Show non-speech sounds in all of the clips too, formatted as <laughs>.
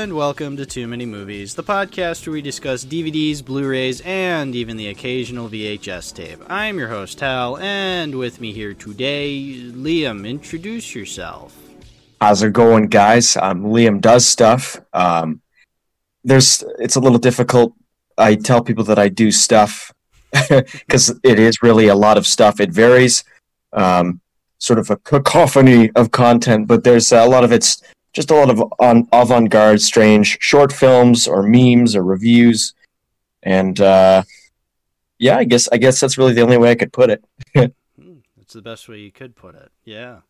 and welcome to Too Many Movies, the podcast where we discuss DVDs, Blu rays, and even the occasional VHS tape. I'm your host, Hal, and with me here today, Liam. Introduce yourself. How's it going, guys? Um, Liam does stuff. Um, there's, it's a little difficult. I tell people that I do stuff <laughs> because it is really a lot of stuff. It varies, um, sort of a cacophony of content, but there's a lot of it's just a lot of on, avant-garde, strange short films or memes or reviews, and uh, yeah, I guess I guess that's really the only way I could put it. <laughs> Hmm, that's the best way you could put it. Yeah.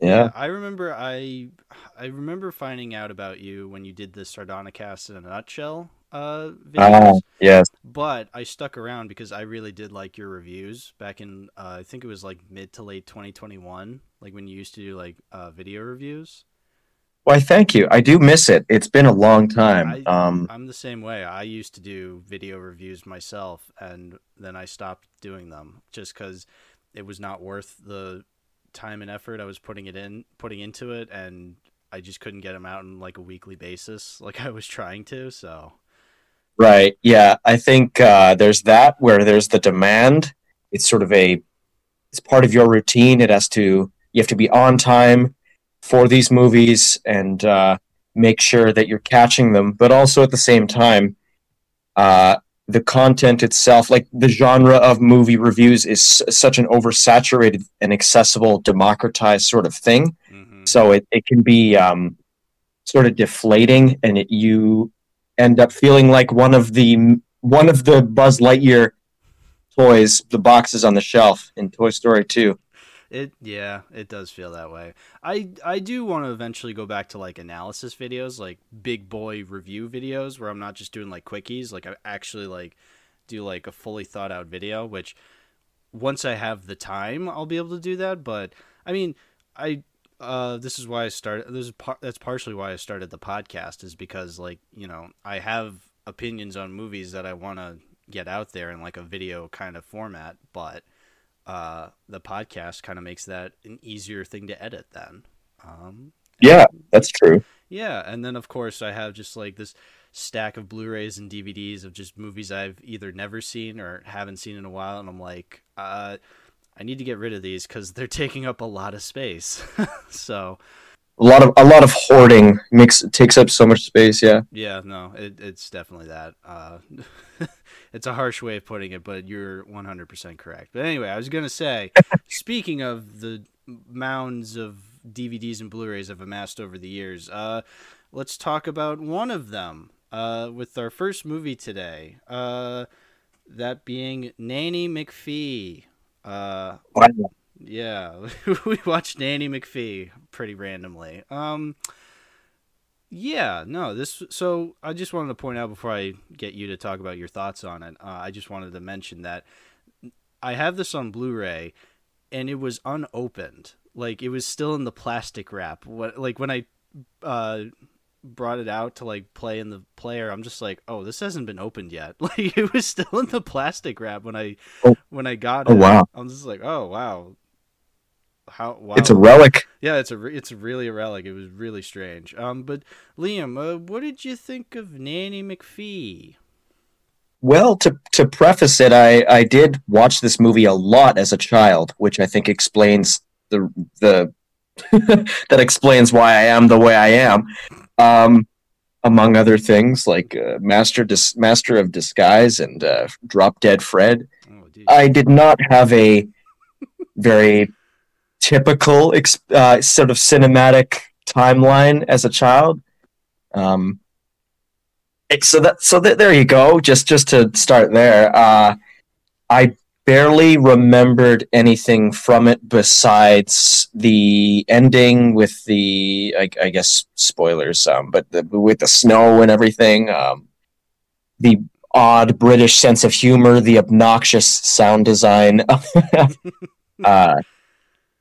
Yeah. I remember I I remember finding out about you when you did the Sardonicast in a nutshell uh videos. Ah, yes. But I stuck around because I really did like your reviews back in uh, I think it was like mid to late 2021, like when you used to do like uh, video reviews. Why, thank you. I do miss it. It's been a long time. I, um, I'm the same way. I used to do video reviews myself, and then I stopped doing them just because it was not worth the time and effort I was putting it in, putting into it, and I just couldn't get them out on like a weekly basis, <laughs> like I was trying to. So, right. Yeah. I think uh, there's that where there's the demand. It's sort of a, it's part of your routine. It has to, you have to be on time for these movies and uh, make sure that you're catching them, but also at the same time, uh, the content itself, like the genre of movie reviews, is s- such an oversaturated and accessible, democratized sort of thing. mm-hmm. So it, it can be um, sort of deflating, and it, you end up feeling like one of the one of the Buzz Lightyear toys, the boxes on the shelf in Toy Story 2. It yeah, it does feel that way. I I do want to eventually go back to like analysis videos, like big boy review videos where I'm not just doing like quickies, like I actually like do like a fully thought out video, which once I have the time, I'll be able to do that, but I mean, I uh this is why I started this is par- that's partially why I started the podcast is because like, you know, I have opinions on movies that I want to get out there in like a video kind of format, but uh, the podcast kind of makes that an easier thing to edit then. Um, Yeah, that's true. yeah, and then of course I have just like this stack of Blu-rays and DVDs of just movies I've either never seen or haven't seen in a while, and I'm like, uh, I need to get rid of these because they're <laughs> taking up a lot of space. <laughs> so A lot of a lot of hoarding makes takes up so much space. Yeah. yeah, no, it, it's definitely that. Uh, <laughs> it's a harsh way of putting it, but you're 100% correct. But anyway, I was going to say, <laughs> speaking of the mounds of DVDs and Blu-rays I've amassed over the years, uh, let's talk about one of them uh, with our first movie today. Uh, that being Nanny McPhee. Uh, yeah, <laughs> we watched Nanny McPhee pretty randomly. Um, yeah, no, this. So I just wanted to point out before I get you to talk about your thoughts on it. Uh, I just wanted to mention that I have this on Blu-ray, and it was unopened. Like it was still in the plastic wrap. What like when I uh, brought it out to like play in the player, I'm just like, oh, this hasn't been opened yet. <laughs> Like it was still in the plastic wrap when I Oh. when I got it Oh, wow. I'm just like, oh wow. How wow. It's a relic. Yeah, it's a re- it's really a relic. It was really strange. Um, but Liam, uh, what did you think of Nanny McPhee? Well, to to preface it, I I did watch this movie a lot as a child, which I think explains the the <laughs> that explains why I am the way I am. Um, among other things, like uh, Master Dis- Master of Disguise and uh, Drop Dead Fred. Oh. I did not have a very typical uh, sort of cinematic timeline as a child. Um, so that so there you go. Just just to start there, uh, I barely remembered anything from it besides the ending with the I, I guess spoilers, um, but the, with the snow and everything. Um, the odd British sense of humor, the obnoxious sound design. <laughs> uh,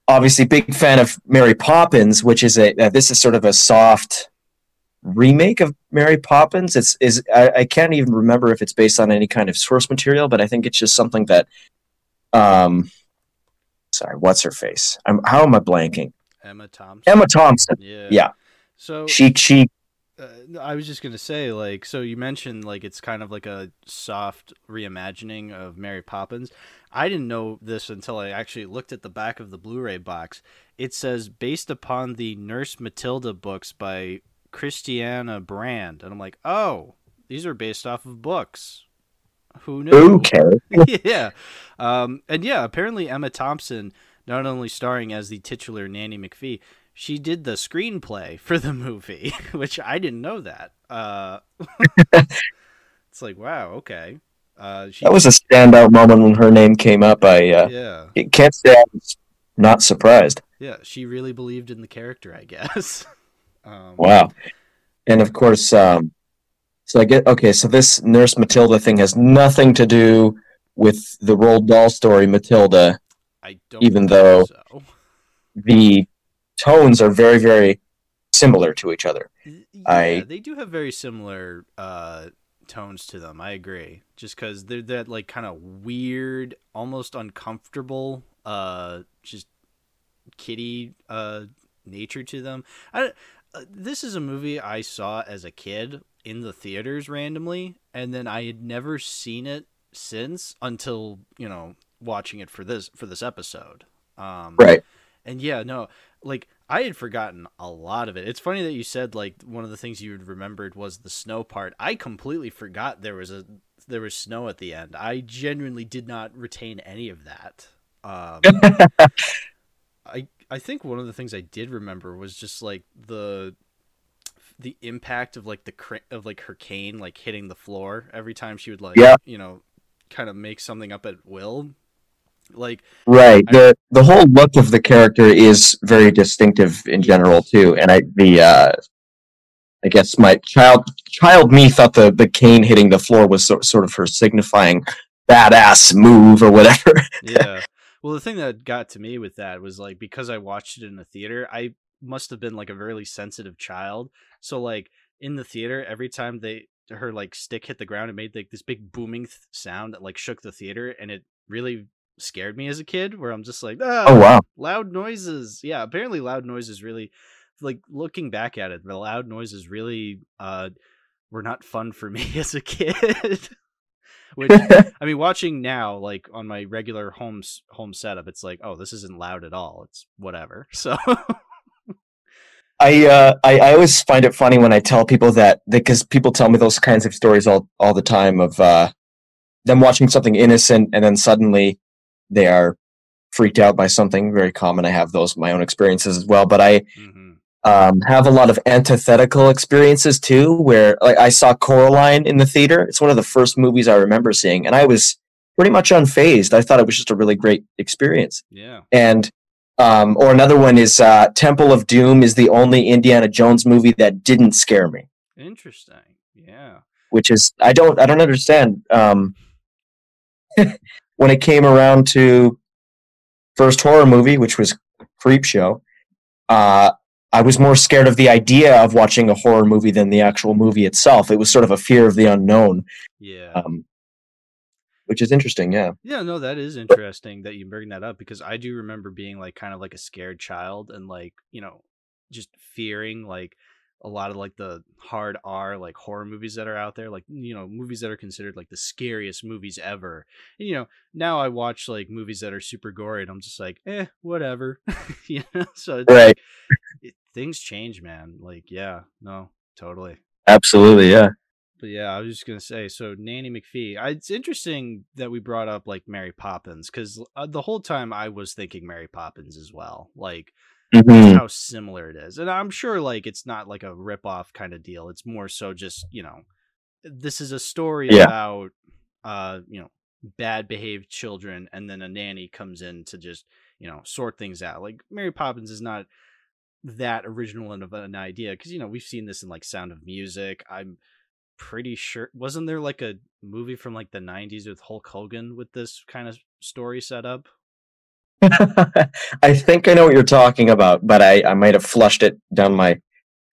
obviously, big fan of Mary Poppins, which is a uh, this is sort of a soft remake of Mary Poppins. It's is I, I can't even remember if it's based on any kind of source material, but I think it's just something that. Um, sorry, what's her face? I'm how am I blanking? Emma Thompson. Emma Thompson. Yeah. Yeah. So She she I was just gonna say, like, so you mentioned like it's kind of like a soft reimagining of Mary Poppins. I didn't know this until I actually looked at the back of the Blu-ray box. It says based upon the Nurse Matilda books by Christiana Brand, and I'm like, oh, these are based off of books. Who knew? Okay. <laughs> yeah, um, and yeah, apparently Emma Thompson, not only starring as the titular Nanny McPhee, she did the screenplay for the movie, <laughs> which I didn't know that. Uh, <laughs> it's like, wow, okay. Uh, she, That was a standout moment when her name came up. I uh, yeah, can't say I was not surprised. yeah. She really believed in the character, I guess. <laughs> Um, Wow. And of course, um, so I get okay. So this Nurse Matilda thing has nothing to do with the Roald Dahl story Matilda. I don't. even though- so. The tones are very, very similar to each other. yeah, I- they do have very similar uh, tones to them. I agree. Just because they're that like kind of weird, almost uncomfortable, uh, just kitty uh, nature to them. I, uh, this is a movie I saw as a kid in the theaters randomly, and then I had never seen it since until you know watching it for this for this episode. Um, Right. And yeah, no, like I had forgotten a lot of it. It's funny that you said like one of the things you had remembered was the snow part. I completely forgot there was a there was snow at the end. I genuinely did not retain any of that. Um, <laughs> I I think one of the things I did remember was just like the the impact of like the cra- of like her cane like hitting the floor every time she would like Yeah. you know kind of make something up at will. Like Right. The the whole look of the character is very distinctive in general too. And I the uh I guess my child child me thought the, the cane hitting the floor was so, sort of her signifying badass move or whatever. <laughs> yeah. Well, the thing that got to me with that was like because I watched it in the theater, I must have been like a really sensitive child. So like in the theater, every time they her like stick hit the ground, it made like this big booming th- sound that like shook the theater, and it really scared me as a kid. Where I'm just like, ah, oh wow. loud noises. Yeah, apparently loud noises really like looking back at it, the loud noises really uh were not fun for <laughs> me as a kid. Which <laughs> I mean, watching now, like on my regular home home setup, it's like, oh, this isn't loud at all. It's whatever. <laughs> So I, uh, I I always find it funny when I tell people that because people tell me those kinds of stories all all the time of uh, them watching something innocent and then suddenly they are freaked out by something very common. I have those my own experiences as well, but I Mhm. um, have a lot of antithetical experiences too, where like I saw Coraline in the theater. It's one of the first movies I remember seeing, and I was pretty much unfazed. I thought it was just a really great experience yeah, and um, or another one is uh, Temple of Doom is the only Indiana Jones movie that didn't scare me, interesting. Yeah, which is I don't I don't understand. Um, <laughs> when it came around to first horror movie, which was Creepshow, uh, I was more scared of the idea of watching a horror movie than the actual movie itself. It was sort of a fear of the unknown, yeah. um, which is interesting. Yeah. Yeah, no, that is interesting that you bring that up because I do remember being like kind of like a scared child and like, you know, just fearing like a lot of like the hard R like horror movies that are out there, like you know, movies that are considered like the scariest movies ever. And, you know, now I watch like movies that are super gory and I'm just like, eh, whatever. <laughs> you know, so it's Right. like, it, things change, man. Like, yeah, no, totally. Absolutely. Yeah. But yeah, I was just gonna say. So Nanny McPhee. I, it's interesting that we brought up like Mary Poppins because uh, the whole time I was thinking Mary Poppins as well. Like Mhm. how similar it is, and I'm sure like it's not like a rip off kind of deal. It's more so just you know, this is a story Yeah. about uh you know bad behaved children, and then a nanny comes in to just you know sort things out. Like Mary Poppins is not that original of an idea because you know we've seen this in like Sound of Music. I'm pretty sure wasn't there like a movie from like the 90s with Hulk Hogan with this kind of story set up? <laughs> I think I know what you're talking about, but I, I might have flushed it down my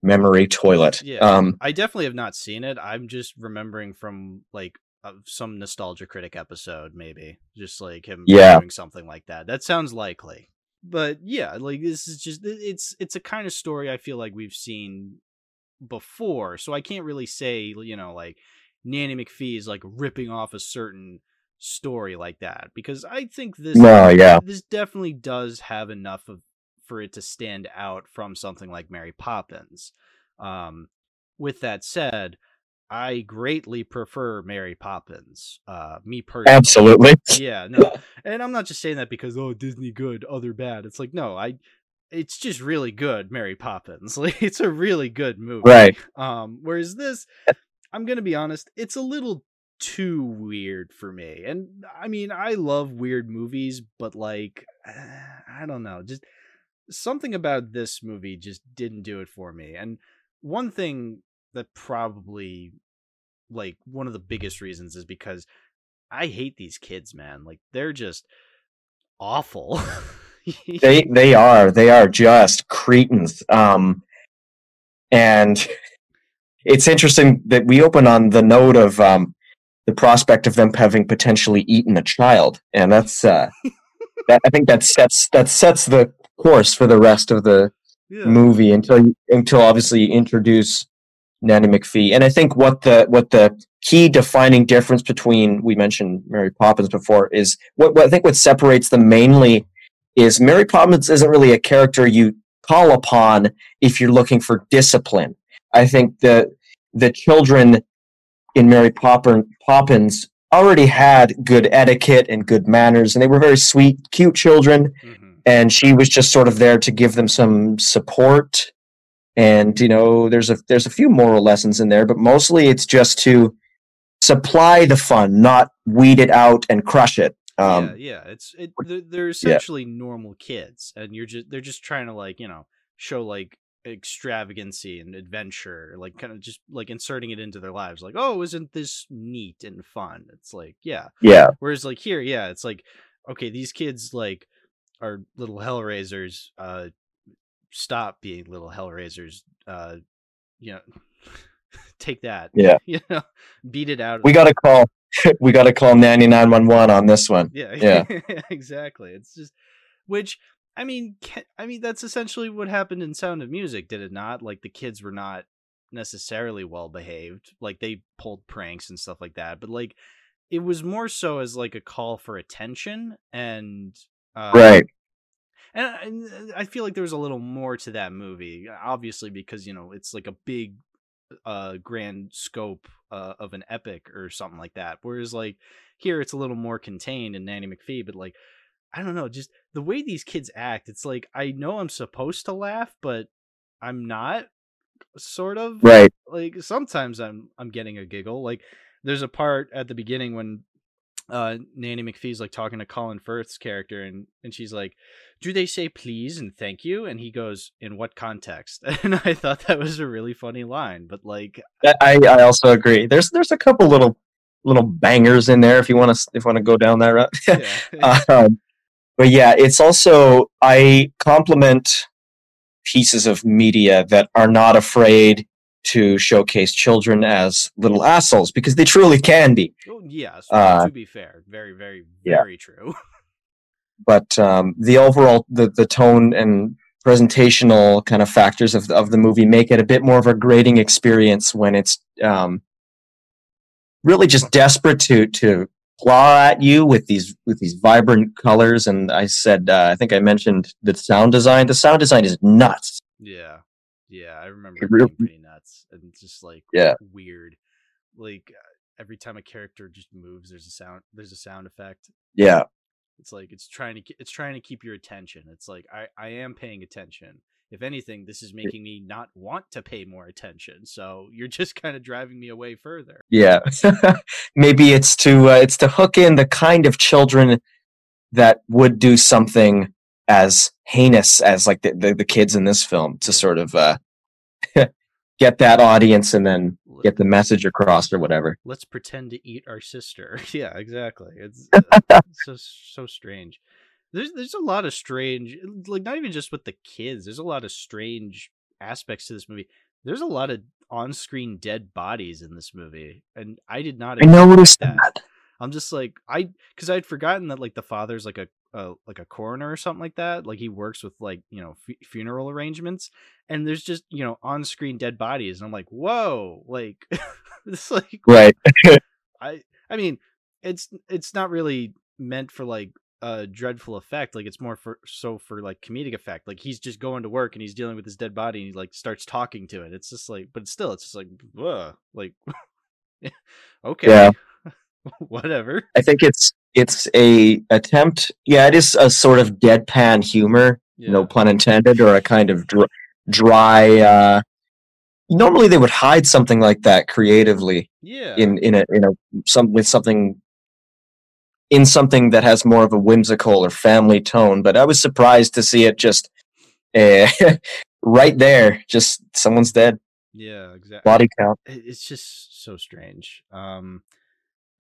memory toilet. Yeah. Um, I definitely have not seen it. I'm just remembering from like uh, some nostalgia critic episode maybe just like him Yeah. doing something like that. That sounds likely. But yeah, like this is just it's it's a kind of story I feel like we've seen before, so I can't really say you know like Nanny McPhee is like ripping off a certain story like that because I think this No, yeah. this definitely does have enough of for it to stand out from something like Mary Poppins. Um, with that said, I greatly prefer Mary Poppins. Uh, me personally, Absolutely. <laughs> yeah, no, and I'm not just saying that because oh Disney good, other bad. It's like no, I, it's just really good. Mary Poppins, <laughs> like it's a really good movie. Right. Um, whereas this, I'm gonna be honest, it's a little too weird for me. And I mean, I love weird movies, but like, I don't know, just something about this movie just didn't do it for me. And one thing that probably like one of the biggest reasons is because I hate these kids, man. Like they're just awful. They <laughs> they are they are just cretins. Um, and it's interesting that we open on the note of um, the prospect of them having potentially eaten a child, and that's uh, <laughs> that I think that sets that sets the course for the rest of the yeah. movie until you, until obviously you introduce Nanny McPhee. And I think what the what the key defining difference between we mentioned Mary Poppins before is what, what I think what separates them mainly is Mary Poppins isn't really a character you call upon if you're looking for discipline. I think the the children in Mary Poppin, Poppins already had good etiquette and good manners, and they were very sweet, cute children Mhm. and she was just sort of there to give them some support and you know there's a there's a few moral lessons in there but mostly it's just to supply the fun not weed it out and crush it um yeah, yeah. It's it. They're, they're essentially normal kids, and you're just they're just trying to like you know show like extravagancy and adventure, like kind of just like inserting it into their lives. Like, oh, isn't this neat and fun? It's like, yeah. yeah Whereas like here, yeah, it's like, okay, these kids like are little hellraisers. Uh, stop being little hellraisers. Uh, you know, <laughs> take that. <laughs> Yeah. you know, beat it out. we got to call <laughs> we got to call nanny 911 on this one Yeah, Yeah. exactly. It's just which I mean, I mean that's essentially what happened in Sound of Music, did it not? Like the kids were not necessarily well behaved. Like they pulled pranks and stuff like that, but like it was more so as like a call for attention and uh, right and, and I feel like there was a little more to that movie, obviously because you know it's like a big, uh, grand scope uh, of an epic or something like that. Whereas like here, it's a little more contained in Nanny McPhee, but like I don't know, just the way these kids act, it's like I know I'm supposed to laugh, but I'm not. Sort of right like sometimes I'm I'm getting a giggle. Like there's a part at the beginning when uh Nanny McPhee's like talking to Colin Firth's character and and she's like, "Do they say please and thank you?" And he goes, "In what context?" <laughs> And I thought that was a really funny line, but like i i also agree there's there's a couple little little bangers in there if you want to if you want to go down that route yeah. <laughs> um, but yeah, it's also I compliment pieces of media that are not afraid to showcase children as little assholes because they truly can be. oh, yes, uh, to be fair, very very yeah. very true. <laughs> But um, the overall the the tone and presentational kind of factors of the, of the movie make it a bit more of a grading experience when it's um, really just desperate to to claw at you with these with these vibrant colors and i said uh, i think i mentioned the sound design the sound design is nuts yeah. Yeah, I remember It really- being pretty nuts and it's just like Yeah. weird. Like uh, every time a character just moves there's a sound there's a sound effect yeah It's like it's trying to it's trying to keep your attention. It's like I I am paying attention. If anything, this is making me not want to pay more attention. So you're just kind of driving me away further. yeah <laughs> maybe it's to uh, it's to hook in the kind of children that would do something as heinous as like the, the, the kids in this film to sort of uh, <laughs> get that audience and then get the message across or whatever Let's pretend to eat our sister. <laughs> yeah, exactly. It's uh, so so strange. There's there's a lot of strange like not even just with the kids. There's a lot of strange aspects to this movie. There's a lot of on-screen dead bodies in this movie, and I did not. i noticed expect that I'm just like I because I'd forgotten that like the father's like a, a like a coroner or something like that. Like he works with like you know f- funeral arrangements, and there's just you know on screen dead bodies, and I'm like, whoa, like <laughs> it's like right. <laughs> I I mean, it's it's not really meant for like a dreadful effect. Like it's more for so for like comedic effect. Like he's just going to work and he's dealing with his dead body and he like starts talking to it. It's just like, but still, it's just like, Ugh, like, <laughs> okay, Yeah. <laughs> whatever. I think it's it's a attempt. Yeah, it is a sort of deadpan humor, Yeah. no pun intended, or a kind of dr- dry. Uh, normally, they would hide something like that creatively yeah. in in a in a some with something in something that has more of a whimsical or family tone. But I was surprised to see it just uh, <laughs> right there. Just someone's dead. yeah. Exactly. Body count. it's just so strange. Um,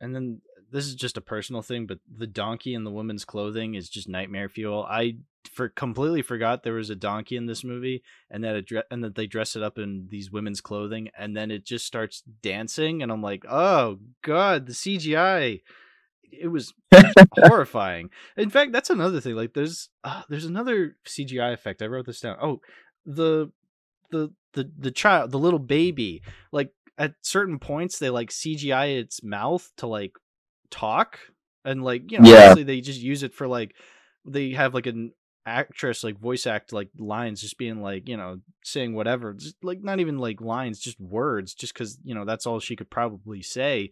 and then this is just a personal thing, but the donkey in the woman's clothing is just nightmare fuel. I for completely forgot there was a donkey in this movie, and that it and that they dress it up in these women's clothing, and then it just starts dancing, and I'm like, oh god, the CGI. It was <laughs> horrifying. In fact, that's another thing. Like, there's uh, there's another CGI effect. I wrote this down. Oh, the the the the child, the little baby. Like at certain points, they like CGI its mouth to like talk, and like you know, Yeah. obviously they just use it for like they have like an actress like voice act like lines just being like you know saying whatever just like not even like lines just words just because you know that's all she could probably say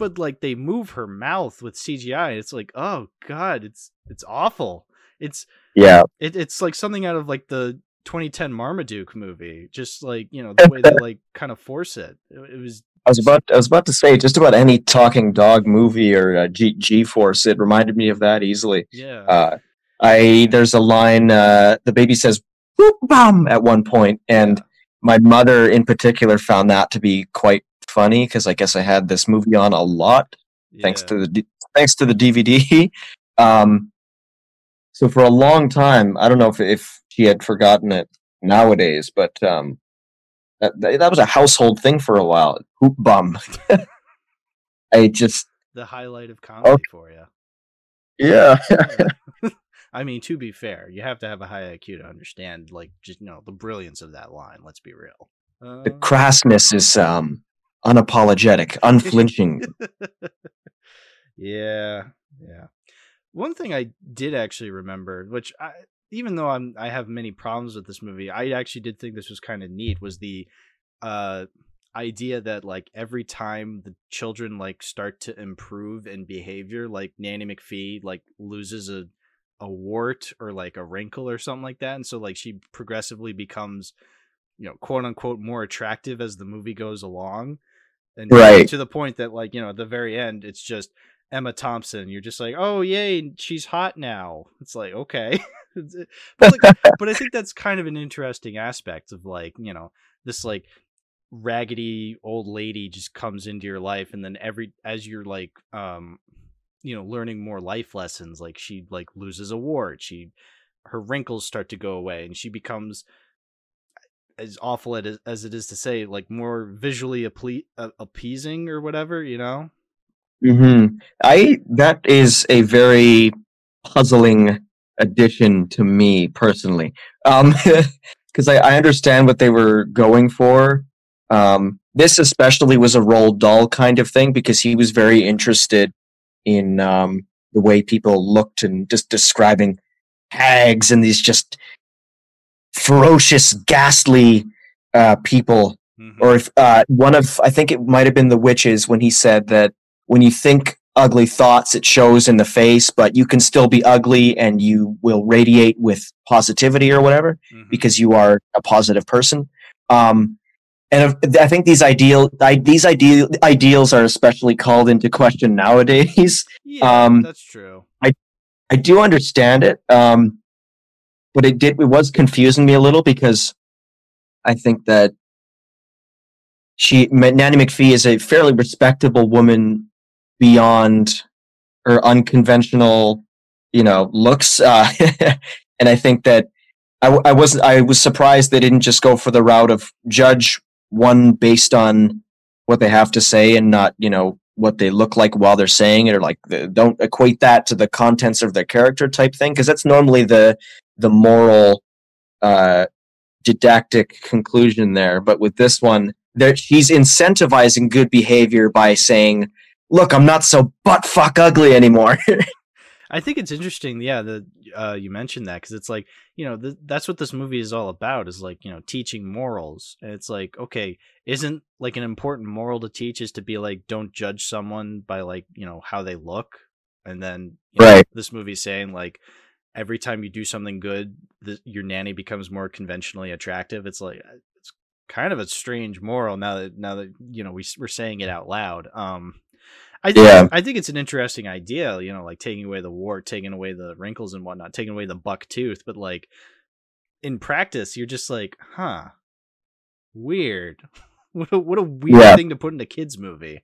but like they move her mouth with cgi it's like oh god it's it's awful it's Yeah, it, it's like something out of like the 2010 marmaduke movie just like you know the way they <laughs> like kind of force it it, it was I was about I was about to say just about any talking dog movie or uh, G G Force. It reminded me of that easily. yeah Uh, I there's a line uh, the baby says "boop bum" at one point, and my mother in particular found that to be quite funny because I guess I had this movie on a lot thanks to the D- thanks to the DVD. <laughs> Um, so for a long time, I don't know if if she had forgotten it nowadays, but um, that that was a household thing for a while. Hoop bum. <laughs> I just the highlight of comedy Okay. for you yeah. <laughs> I mean, to be fair, you have to have a high IQ to understand, like, just you know, the brilliance of that line. Let's be real. the Uh, crassness is um unapologetic, unflinching. <laughs> yeah, yeah. One thing I did actually remember, which I, even though I'm, I have many problems with this movie, I actually did think this was kind of neat. Was the uh idea that like every time the children like start to improve in behavior, like Nanny McPhee like loses a a wart or like a wrinkle or something like that, and so like she progressively becomes, you know, quote unquote more attractive as the movie goes along, and Right. to the point that like you know at the very end it's just Emma Thompson. You're just like, oh yay, she's hot now. It's like okay, <laughs> but like, <laughs> but I think that's kind of an interesting aspect of like you know this like raggedy old lady just comes into your life and then every as you're like um you know learning more life lessons like she like loses a wart she her wrinkles start to go away and she becomes as awful as it is to say like more visually uh, appeasing or whatever you know? Hmm I that is a very puzzling addition to me personally, um, <laughs> because I, I understand what they were going for. Um, this especially was a Roald Dahl kind of thing because he was very interested in um, the way people looked and just describing hags and these just ferocious, ghastly uh, people Mhm. or if uh, one of I think it might have been the witches when he said that when you think ugly thoughts, it shows in the face, but you can still be ugly and you will radiate with positivity or whatever Mhm. because you are a positive person. Um, and I think these ideal I, these ideal ideals are especially called into question nowadays. yeah um, that's true I I do understand it, um, but it did it was confusing me a little because I think that she Nanny McPhee is a fairly respectable woman beyond her unconventional, you know, looks, uh, <laughs> and I think that I, I wasn't I was surprised they didn't just go for the route of judge one based on what they have to say and not you know what they look like while they're saying it or like the, don't equate that to the contents of their character type thing because that's normally the the moral uh didactic conclusion there. But with this one there she's incentivizing good behavior by saying look i'm not so butt fuck ugly anymore. <laughs> I think it's interesting, yeah, that uh, you mentioned that because it's like you know th- that's what this movie is all about is like you know teaching morals, and it's like okay, isn't like an important moral to teach is to be like don't judge someone by like you know how they look, and then you know, this movie's saying like every time you do something good, the, your nanny becomes more conventionally attractive. It's like uh, it's kind of a strange moral now that now that you know we we're saying it out loud. Um, I think Yeah. I think it's an interesting idea, you know, like taking away the wart, taking away the wrinkles and whatnot, taking away the buck tooth, but like in practice, you're just like, huh, weird. <laughs> What a, what a weird Yeah. thing to put in a kids movie.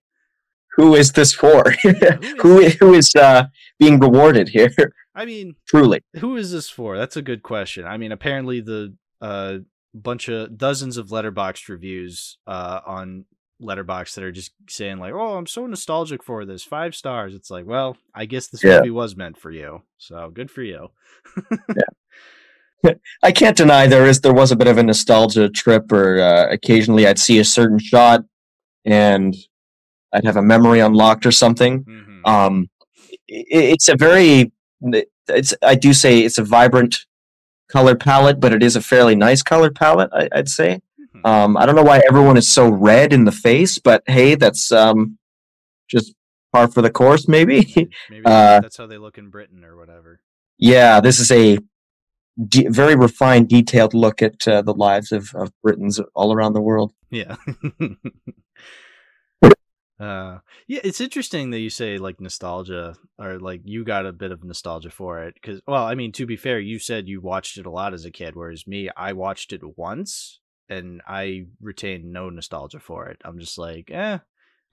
who is this for <laughs> is- who who is uh being rewarded here I mean, truly who is this for? That's a good question. I mean, apparently the uh bunch of dozens of letterboxd reviews uh on Letterboxd that are just saying like oh i'm so nostalgic for this five stars it's like well i guess this Yeah. movie was meant for you so good for you yeah. <laughs> I can't deny there is there was a bit of a nostalgia trip, or uh, occasionally I'd see a certain shot and I'd have a memory unlocked or something. Mhm. Um, i- it's a very, it's I do say it's a vibrant color palette, but it is a fairly nice color palette. I, I'd say. Mhm. Um, I don't know why everyone is so red in the face, but hey, that's um, just par for the course, maybe. <laughs> maybe uh, that's how they look in britain or whatever Yeah, this is a de- very refined, detailed look at uh, the lives of, of Britons all around the world. yeah <laughs> uh yeah it's interesting that you say like nostalgia or like you got a bit of nostalgia for it because well i mean to be fair you said you watched it a lot as a kid whereas me i watched it once and i retained no nostalgia for it i'm just like eh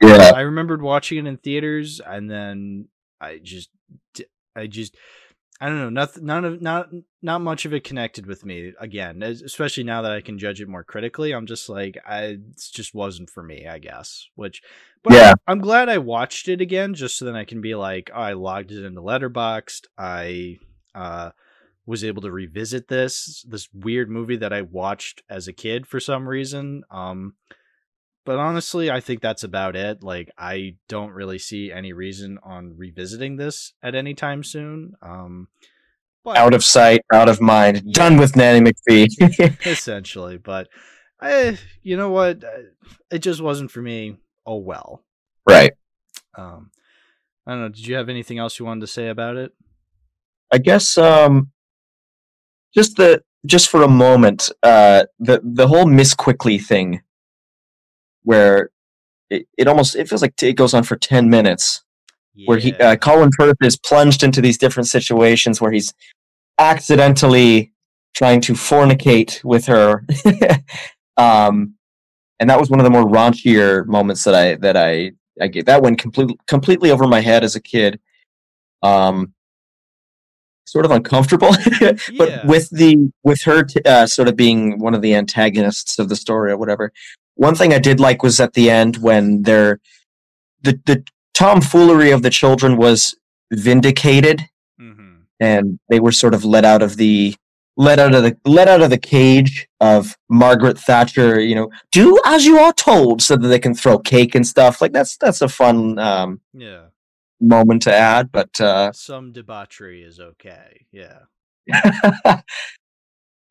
Yeah, I remembered watching it in theaters, and then I just, I just, I don't know, nothing, none of, not, not much of it connected with me. Again, especially now that I can judge it more critically, I'm just like, I, it just wasn't for me, I guess. Which, but Yeah. I'm glad I watched it again, just so then I can be like, oh, I logged it into Letterboxd. I, uh, was able to revisit this this weird movie that I watched as a kid for some reason. Um, but honestly, I think that's about it. Like, I don't really see any reason on revisiting this at any time soon. Um, but out of sight, out of mind. Yeah. Done with Nanny McPhee. <laughs> essentially, but I, you know what? It just wasn't for me. Oh well. right. Um, I don't know. Did you have anything else you wanted to say about it? I guess um, just the just for a moment, uh, the the whole Miss Quickly thing, where it, it almost it feels like it goes on for ten minutes. where he uh, Colin Firth is plunged into these different situations where he's accidentally trying to fornicate with her. <laughs> um, and that was one of the more raunchier moments that I that I I get. That went completely completely over my head as a kid. Um, sort of uncomfortable, <laughs> but Yeah. with the with her t- uh, sort of being one of the antagonists of the story or whatever. One thing I did like was at the end when they're the the tomfoolery of the children was vindicated hmm and they were sort of let out of the let out of the let out of the cage of Margaret Thatcher, you know, do as you are told so that they can throw cake and stuff. Like that's that's a fun um Yeah. moment to add, but uh Some debauchery is okay. Yeah. <laughs>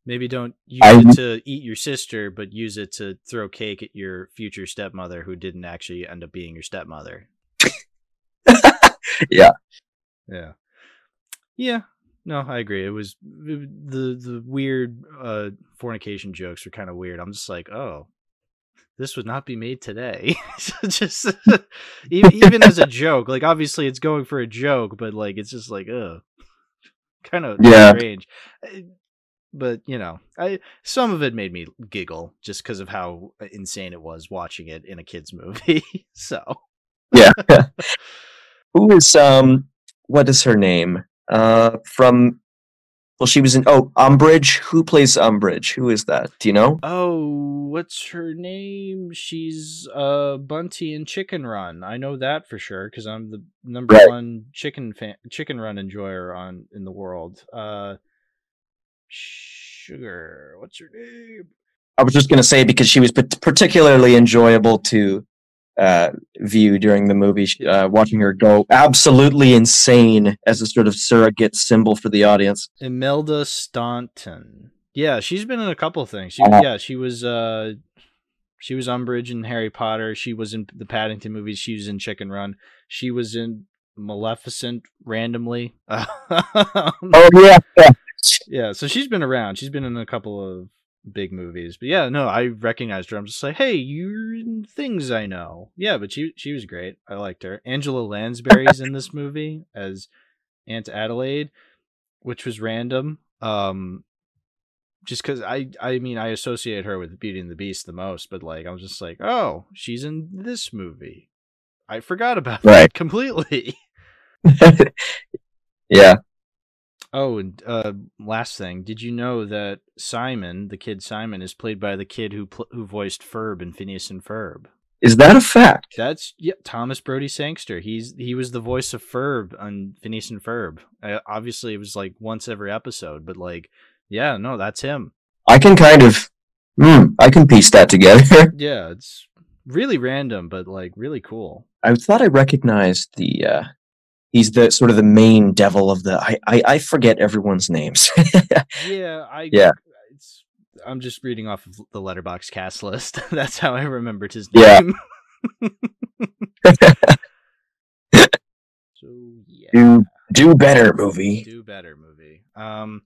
Maybe don't use I- it to eat your sister, but use it to throw cake at your future stepmother who didn't actually end up being your stepmother. <laughs> Yeah. Yeah. Yeah. No, I agree. It was the the weird uh fornication jokes were kind of weird. I'm just like, "Oh, this would not be made today." <laughs> just <laughs> even, even as a joke. Like obviously it's going for a joke, but like it's just like, "Oh." Kind of Yeah. strange. But, you know, I some of it made me giggle just because of how insane it was watching it in a kids movie. <laughs> so, yeah. Who is um what is her name? Uh from Well, she was in oh Umbridge. Who plays Umbridge? Who is that? Do you know? Oh, what's her name? She's uh Bunty in Chicken Run. I know that for sure because I'm the number Right. one chicken fan, Chicken Run enjoyer on in the world. Uh, Sugar. What's her name? I was just gonna say because she was particularly enjoyable to uh, view during the movie. Uh, watching her go absolutely insane as a sort of surrogate symbol for the audience. Imelda Staunton. Yeah, she's been in a couple things. She, Uh-huh. yeah, she was uh she was Umbridge in Harry Potter. She was in the Paddington movies. She was in Chicken Run. She was in Maleficent randomly. <laughs> Oh yeah, yeah. yeah, so she's been around. She's been in a couple of big movies. But yeah, no, I recognized her. I'm just like, hey, you're in things I know. Yeah, but she she was great. I liked her. Angela Lansbury's in this movie as Aunt Adelaide, which was random. Um just because I I mean I associate her with Beauty and the Beast the most, but like I was just like, oh, she's in this movie. I forgot about that Right. completely. <laughs> yeah. Oh, and uh, last thing, did you know that Simon, the kid Simon, is played by the kid who pl- who voiced Ferb in Phineas and Ferb? Is that a fact? That's yeah, Thomas Brodie-Sangster. He's he was the voice of Ferb on Phineas and Ferb. Uh, obviously, it was like once every episode, but like, yeah, no, that's him. I can kind of, hmm, I can piece that together. <laughs> Yeah, it's really random, but like really cool. I thought I recognized the. uh He's the sort of the main devil of the. I I, I forget everyone's names. <laughs> Yeah, I Yeah. It's, I'm just reading off of the Letterboxd cast list. <laughs> That's how I remembered his name. Yeah. <laughs> so yeah, do do better, movie. do better movie. Um,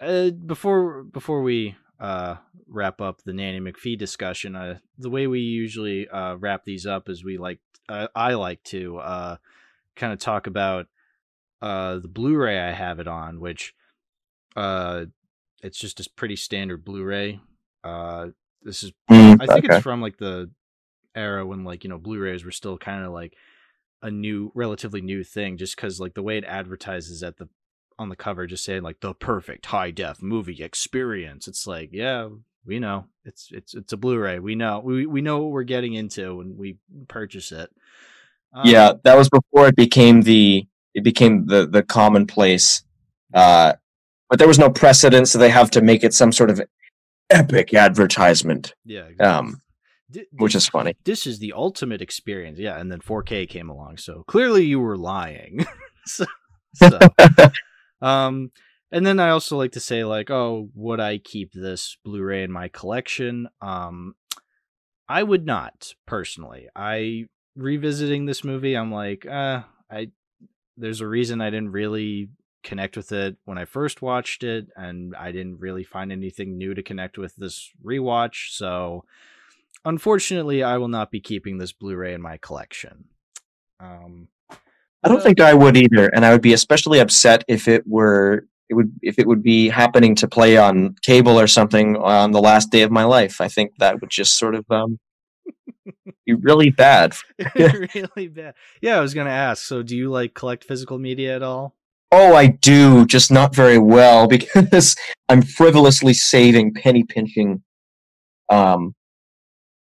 uh, before before we uh wrap up the Nanny McPhee discussion, uh, the way we usually uh wrap these up is we like uh, I like to uh kind of talk about uh the Blu-ray I have it on, which uh it's just a pretty standard Blu-ray. Uh, this is Mm, I think okay. it's from like the era when like you know Blu-rays were still kind of like a new, relatively new thing, just because like the way it advertises at the on the cover, just saying like the perfect high def movie experience. It's like yeah, we know it's it's it's a Blu-ray. We know we we know what we're getting into when we purchase it. Um, yeah, that was before it became the it became the the commonplace. Uh, but there was no precedent, so they have to make it some sort of epic advertisement, yeah. Exactly. um, Th- which is funny. this is the ultimate experience. Yeah, and then 4K came along, so clearly you were lying. <laughs> so, so, um, and then I also like to say like, oh, would I keep this Blu-ray in my collection? Um, I would not personally. I revisiting this movie, I'm like, uh, I there's a reason I didn't really connect with it when I first watched it, and I didn't really find anything new to connect with this rewatch. So, unfortunately, I will not be keeping this Blu-ray in my collection. Um, I don't think I would either, and I would be especially upset if it were it would if it would be happening to play on cable or something on the last day of my life. I think that would just sort of um, be really bad. <laughs> really bad. Yeah, I was gonna ask. So, do you like collect physical media at all? Oh, I do, just not very well <laughs> because I'm frivolously saving, penny pinching. Um,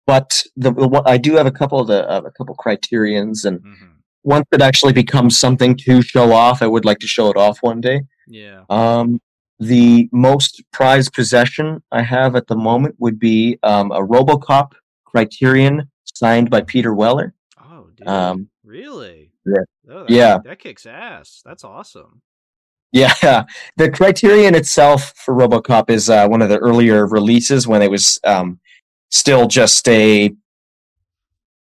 but the, the I do have a couple of the uh, a couple criterions, and Mm-hmm. once it actually becomes something to show off, I would like to show it off one day. Yeah. Um, the most prized possession I have at the moment would be um, a RoboCop Criterion signed by Peter Weller. Oh, dude. Um, really? yeah. Oh, that, Yeah. That kicks ass. That's awesome. Yeah, <laughs> the Criterion itself for RoboCop is uh, one of the earlier releases when it was um, still just a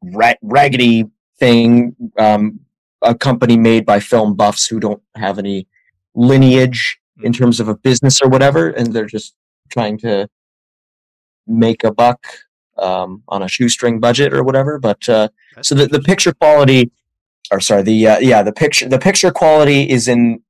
ra- raggedy thing, um, a company made by film buffs who don't have any lineage in Mhm. terms of a business or whatever, and they're just trying to make a buck um, on a shoestring budget or whatever. But uh, so the, the picture quality or sorry the uh, yeah the picture the picture quality is in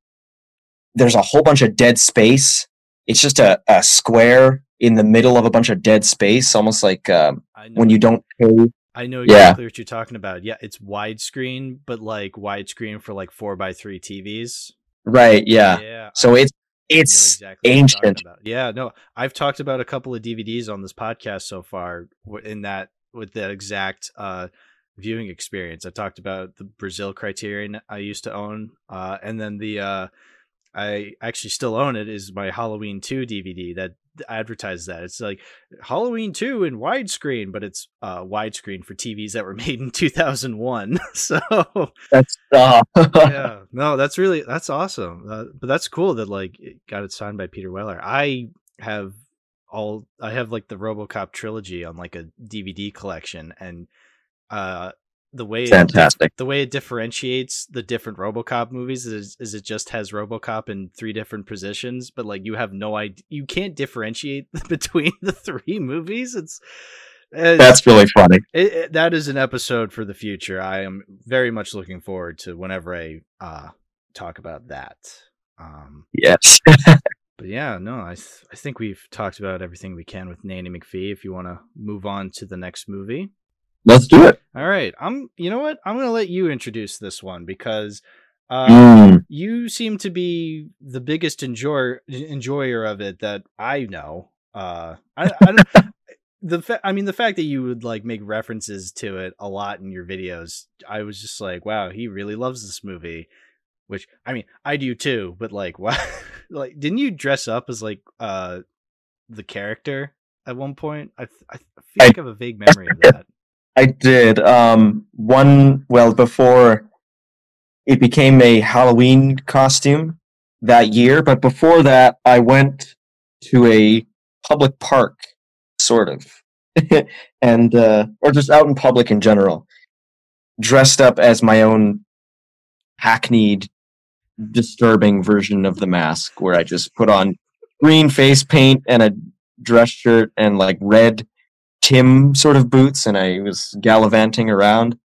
there's a whole bunch of dead space it's just a, a square in the middle of a bunch of dead space almost like um, when you don't pay I know Yeah. exactly what you're talking about. Yeah, it's widescreen, but like widescreen for like four by three TVs. right yeah Yeah. so it's It's exactly what I'm talking ancient. Yeah, no, I've talked about a couple of DVDs on this podcast so far in that with that exact uh, viewing experience. I talked about the Brazil Criterion I used to own, uh, and then the uh, I actually still own it is my Halloween two DVD that advertises that it's like Halloween two in widescreen, but it's uh, widescreen for TVs that were <laughs> made in two thousand one. <laughs> so That's uh, <laughs> yeah, no, that's really that's awesome. Uh, but that's cool that like it got it signed by Peter Weller. I have all I have like the RoboCop trilogy on like a DVD collection, and uh, the way it, fantastic. the way it differentiates the different RoboCop movies is, is it just has RoboCop in three different positions, but like you have no idea, you can't differentiate <laughs> between the three movies. It's, it's That's really funny. it, it- that is an episode for the future. I am very much looking forward to whenever I uh, talk about that. Um, Yes. but yeah, no, I th- I think we've talked about everything we can with Nanny McPhee. If you want to move on to the next movie, Let's do it. all right. I'm. You know what? I'm gonna let you introduce this one because uh, Mm. you seem to be the biggest enjoyer enjoyer of it that I know. Uh, I, I don't. <laughs> The fa- I mean, the fact that you would like make references to it a lot in your videos, I was just like, wow, he really loves this movie. Which I mean, I do too. But like, <laughs> wow, like, didn't you dress up as like uh the character at one point? I th- I feel I- like I have a vague memory of <laughs> that. I did. Um, one well before it became a Halloween costume that year, but before that, I went to a public park, sort of, <laughs> and uh, or just out in public in general, dressed up as my own hackneyed, disturbing version of the mask, where I just put on green face paint and a dress shirt and like red Tim sort of boots, and I was gallivanting around,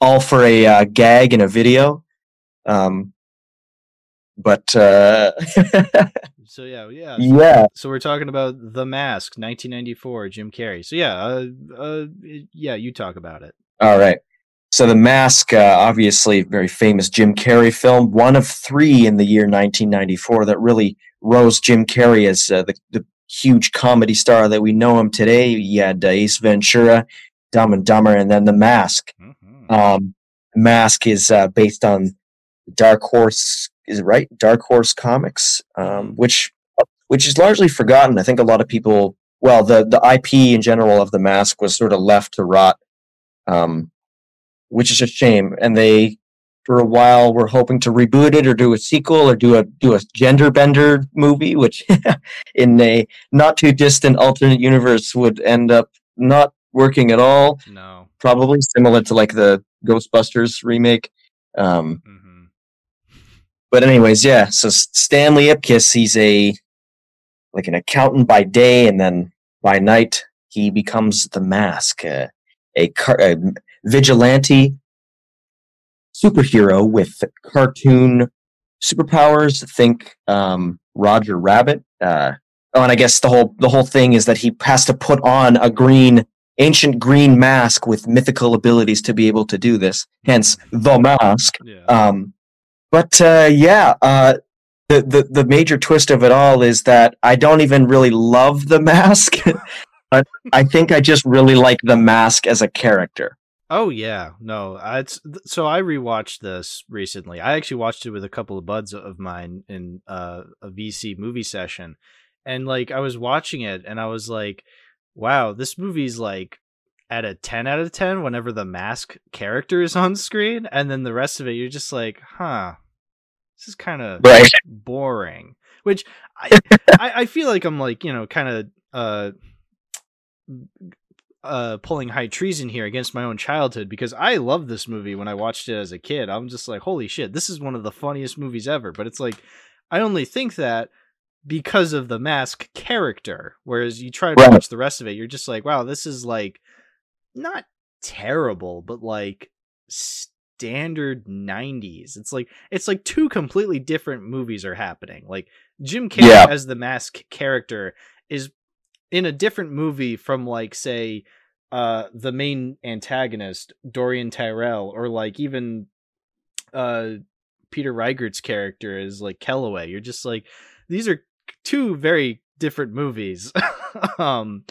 all for a uh, gag in a video. Um, but uh, <laughs> So yeah, yeah. yeah, So we're talking about The Mask, 1994, Jim Carrey. So yeah, uh, uh, yeah, you talk about it. all right. So the Mask, uh, obviously, very famous Jim Carrey film, one of three in the year 1994 that really rose Jim Carrey as uh, the, the huge comedy star that we know him today. You had uh, Ace Ventura, Dumb and Dumber, and then The Mask. Mhm. Um, Mask is uh, based on Dark Horse, is it right? Dark Horse Comics, um, which which is largely forgotten. I think a lot of people, well, the the IP in general of the Mask was sort of left to rot, um, which is a shame. And they, for a while, we're hoping to reboot it or do a sequel or do a do a gender bender movie, which <laughs> in a not too distant alternate universe would end up not working at all No. probably similar to like the Ghostbusters remake. Um, hmm but anyways, yeah. So Stanley Ipkiss, he's a like an accountant by day, and then by night he becomes the Mask, uh, a, car- a vigilante superhero with cartoon superpowers. Think um, Roger Rabbit. Uh, oh, and I guess the whole the whole thing is that he has to put on a green ancient green mask with mythical abilities to be able to do this. Hence the mask. Yeah. Um, but uh, yeah, uh, the, the the major twist of it all is that I don't even really love the <laughs> mask, but I think I just really like the mask as a character. Oh yeah. No. It's so I rewatched this recently. I actually watched it with a couple of buds of mine in uh, a VC movie session, and like I was watching it, and I was like, "Wow, this movie's like." At a 10 out of 10 whenever the mask character is on screen and then the rest of it you're just like huh this is kind of Right. boring which I, <laughs> I i feel like i'm like you know kind of uh uh pulling high treason here against my own childhood because i loved this movie when i watched it as a kid i'm just like holy shit this is one of the funniest movies ever but it's like i only think that because of the mask character whereas you try to Right. watch the rest of it you're just like wow this is like not terrible but like standard 90s it's like it's like two completely different movies are happening like jim carrey Yeah. as the mask character is in a different movie from like say uh the main antagonist dorian tyrell or like even uh peter riegert's character is like kellaway you're just like these are two very different movies. <laughs> um,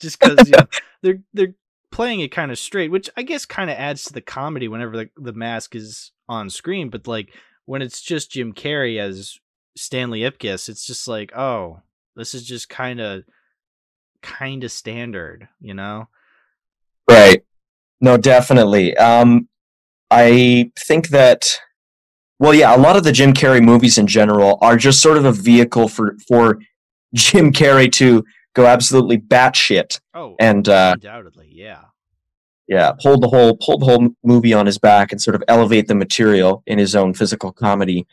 just because you know, <laughs> they're they're playing it kind of straight, which I guess kind of adds to the comedy whenever the, the mask is on screen. But like when it's just Jim Carrey as Stanley Ipkiss, it's just like, oh, this is just kind of kind of standard, you know? Right. No, definitely. Um, I think that, well, yeah, a lot of the Jim Carrey movies in general are just sort of a vehicle for for <laughs> Jim Carrey to go absolutely batshit. Oh, and uh, undoubtedly, yeah, yeah, hold the whole hold the whole movie on his back and sort of elevate the material in his own physical comedy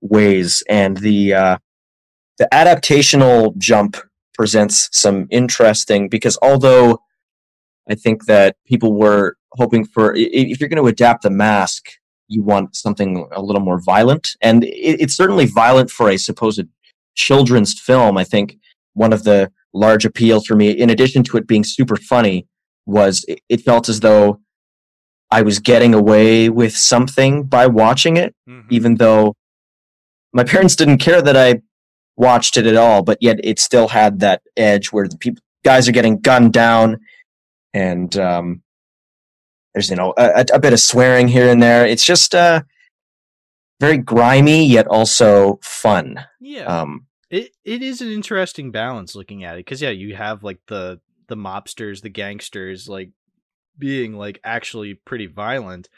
ways. And the uh, the adaptational jump presents some interesting because although I think that people were hoping for if you're going to adapt the mask, you want something a little more violent, and it, it's certainly violent for a supposed children's film. I think one of the large appeals for me, in addition to it being super funny, was it, it felt as though I was getting away with something by watching it, mm-hmm. even though my <laughs> parents didn't care that I watched it at all, but yet it still had that edge where the people guys are getting gunned down and um, there's you know a, a, bit of swearing here and there. It's just uh, very grimy yet also fun. Yeah. Um, it it is an interesting balance looking at it because yeah, you have like the the mobsters, the gangsters, like being like actually pretty violent,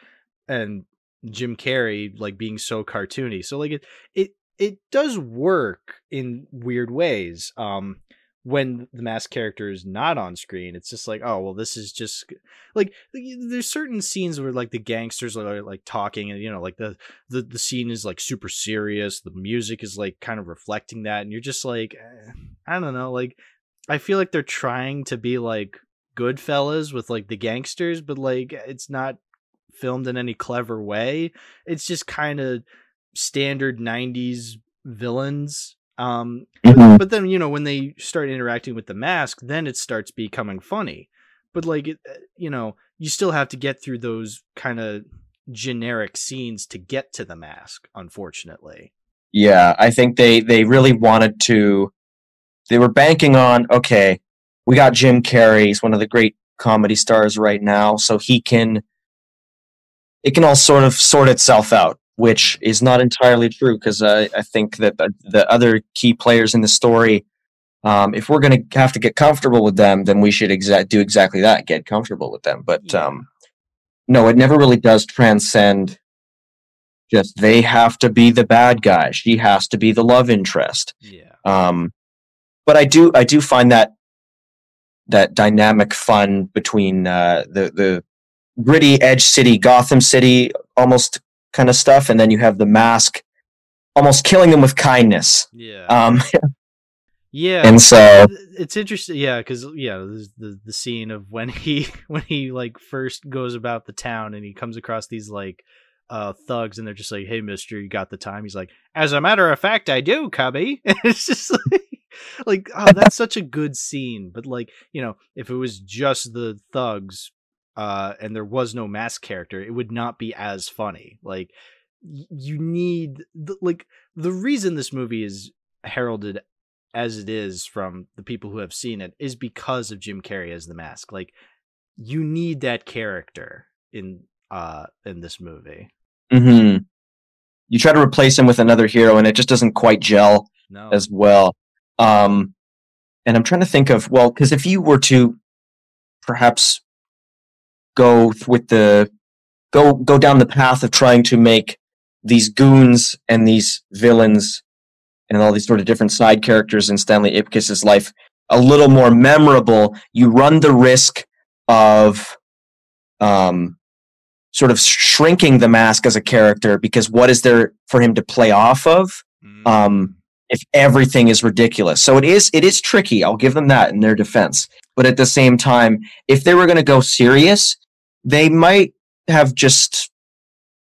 and Jim Carrey like being so cartoony. So like it it it does work in weird ways. Um when the mask character is not on screen, it's just like, oh well, this is just like there's certain scenes where like the gangsters are like talking, and you know, like the the the scene is like super serious. The music is like kind of reflecting that, and you're just like, eh, I don't know, like I feel like they're trying to be like Goodfellas with like the gangsters, but like it's not filmed in any clever way. It's just kind of standard 90s villains um mm-hmm. but, but, then you know when they start interacting with the mask then it starts becoming funny. But like it, uh, you know you still have to get through those kind of generic scenes to get to the mask unfortunately. Yeah i think they they really wanted to they were banking on okay we got jim carrey he's one of the great comedy stars right now so he can it can all sort of sort itself out which is not entirely true because I, I think that the, the, other key players in the story, um, if we're going to have to get comfortable with them, then we should exa- do exactly that, get comfortable with them. But yeah. um, no, it never really does transcend. Just they have to be the bad guy. She has to be the love interest. Yeah. Um, but I do I do find that that dynamic fun between uh, the the gritty edge city, Gotham City, almost kind of stuff, and then you have the mask almost killing them with kindness. Yeah. Um, yeah. And so it's interesting, yeah, because yeah, the the scene of when <laughs> he when he like first goes about the town and he comes across these like uh thugs and they're just like, "Hey, Mister, you got the time?" He's like, "As a matter of fact, I do, Cubby." <laughs> it's just <laughs> like. Like oh, that's such a good scene, but like you know, if it was just the thugs uh, and there was no mask character, it would not be as funny. Like you need the, like the reason this movie is heralded as it is from the people who have seen it is because of Jim Carrey as the mask. Like you need that character in uh in this movie. Mm-hmm. You try to replace him with another hero and it just doesn't quite gel no. as well. Um and I'm trying to think of well, because if you were to perhaps go with the go go down the path of trying to make these goons and these villains and all these sort of different side characters in Stanley Ipkiss's life a little more memorable, you run the risk of um, sort of shrinking the mask as a character because what is there for him to play off of mm. um, if everything is ridiculous? So it is it is tricky. I'll give them that in their defense. But at the same time, if they were going to go serious, they might have just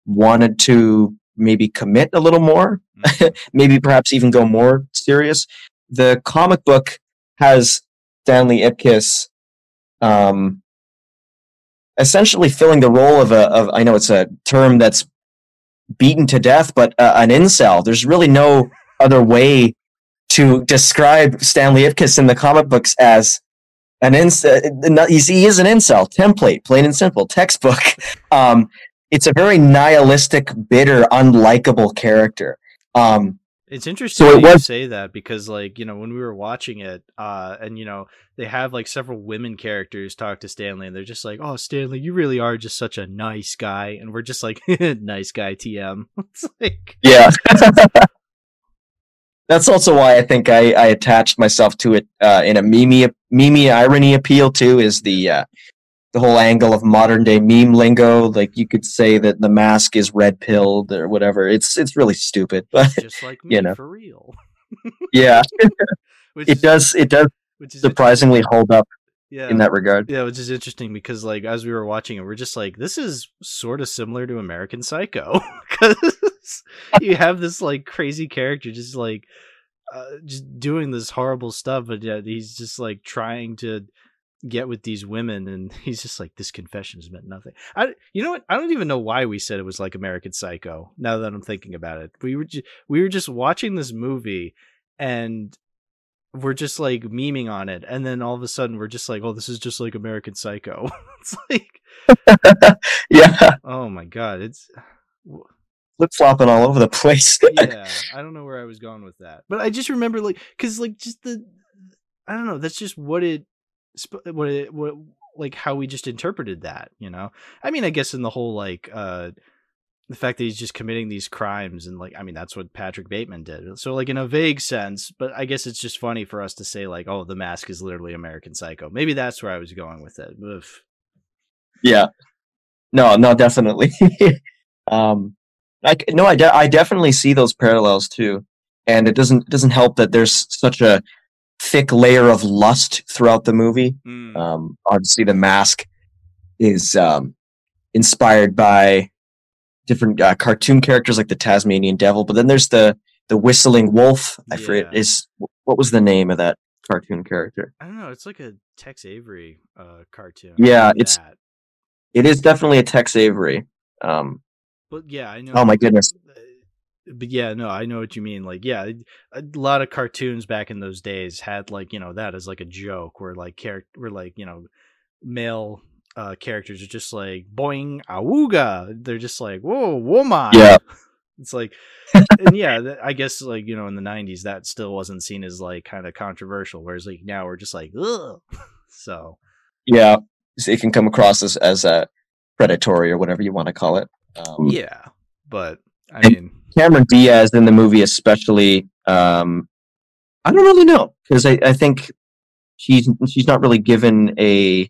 wanted to maybe commit a little more, mm-hmm. <laughs> maybe perhaps even go more serious. The comic book has Stanley Ipkiss um, essentially filling the role of a, of, I know it's a term that's beaten to death, but uh, an incel. There's really no other way to describe Stanley Ipkiss in the comic books as an ins- uh, he is an incel template, plain and simple, textbook. <laughs> Um, it's a very nihilistic, bitter, unlikable character. Um, it's interesting so it was, you say that because, like, you know, when we were watching it, uh, and you know, they have like several women characters talk to Stanley, and they're just like, "Oh, Stanley, you really are just such a nice guy," and we're just like, <laughs> "Nice guy, TM." <laughs> it's like, yeah. That's also why I think I, I attached myself to it uh, in a meme meme irony appeal too. Is the uh, the whole angle of modern day meme lingo? Like you could say that the mask is red pilled or whatever. It's it's really stupid, <laughs> but just like me, you know, for real. yeah, <laughs> it is, does it does surprisingly hold up. Yeah, in that regard. Yeah, which is interesting because like as we were watching it, we're just like, this is sort of similar to American Psycho <laughs> because <laughs> you have this like crazy character just like uh, just doing this horrible stuff, but yet he's just like trying to get with these women and <laughs> he's just like this confession has meant nothing. I you know what? I don't even know why we said it was like american psycho now that i'm thinking about it. We were ju- we were just watching this movie and we're just like memeing on it and then all of a sudden we're just like oh this is just like american psycho. <laughs> It's like <laughs> yeah. Oh my god it's flip flopping all over the place <laughs> yeah i don't know where i was going with that but i just remember like because like just the i don't know that's just what it what it, what like how we just interpreted that you know? I mean i guess in the whole like uh the fact that he's just committing these crimes and like i mean that's what patrick bateman did so like in a vague sense but i guess it's just funny for us to say like oh the mask is literally american psycho maybe that's where i was going with it Oof. yeah no no definitely <laughs> um like no I, de- I definitely see those parallels too and it doesn't it doesn't help that there's such a thick layer of lust throughout the movie. Mm. Um, obviously, the mask is um, inspired by different uh, cartoon characters like the Tasmanian Devil, but then there's the the whistling wolf. I yeah. forget is what was the name of that cartoon character? I don't know. It's like a Tex Avery uh, cartoon. Yeah, it's that. it is definitely a Tex Avery. Um, but yeah, I know. Oh my goodness! but yeah, no, I know what you mean. Like, yeah, a lot of cartoons back in those days had like you know that as like a joke, where like character, where like you know male uh characters are just like boing awooga. They're just like whoa woman. Yeah, it's like <laughs> and yeah, I guess like you know in the '90s that still wasn't seen as like kind of controversial, whereas like now we're just like ugh. <laughs> So yeah, it can come across as as a predatory or whatever you want to call it. Um, yeah, but I mean Cameron Diaz in the movie, especially, um, I don't really know because I, I think she's she's not really given a.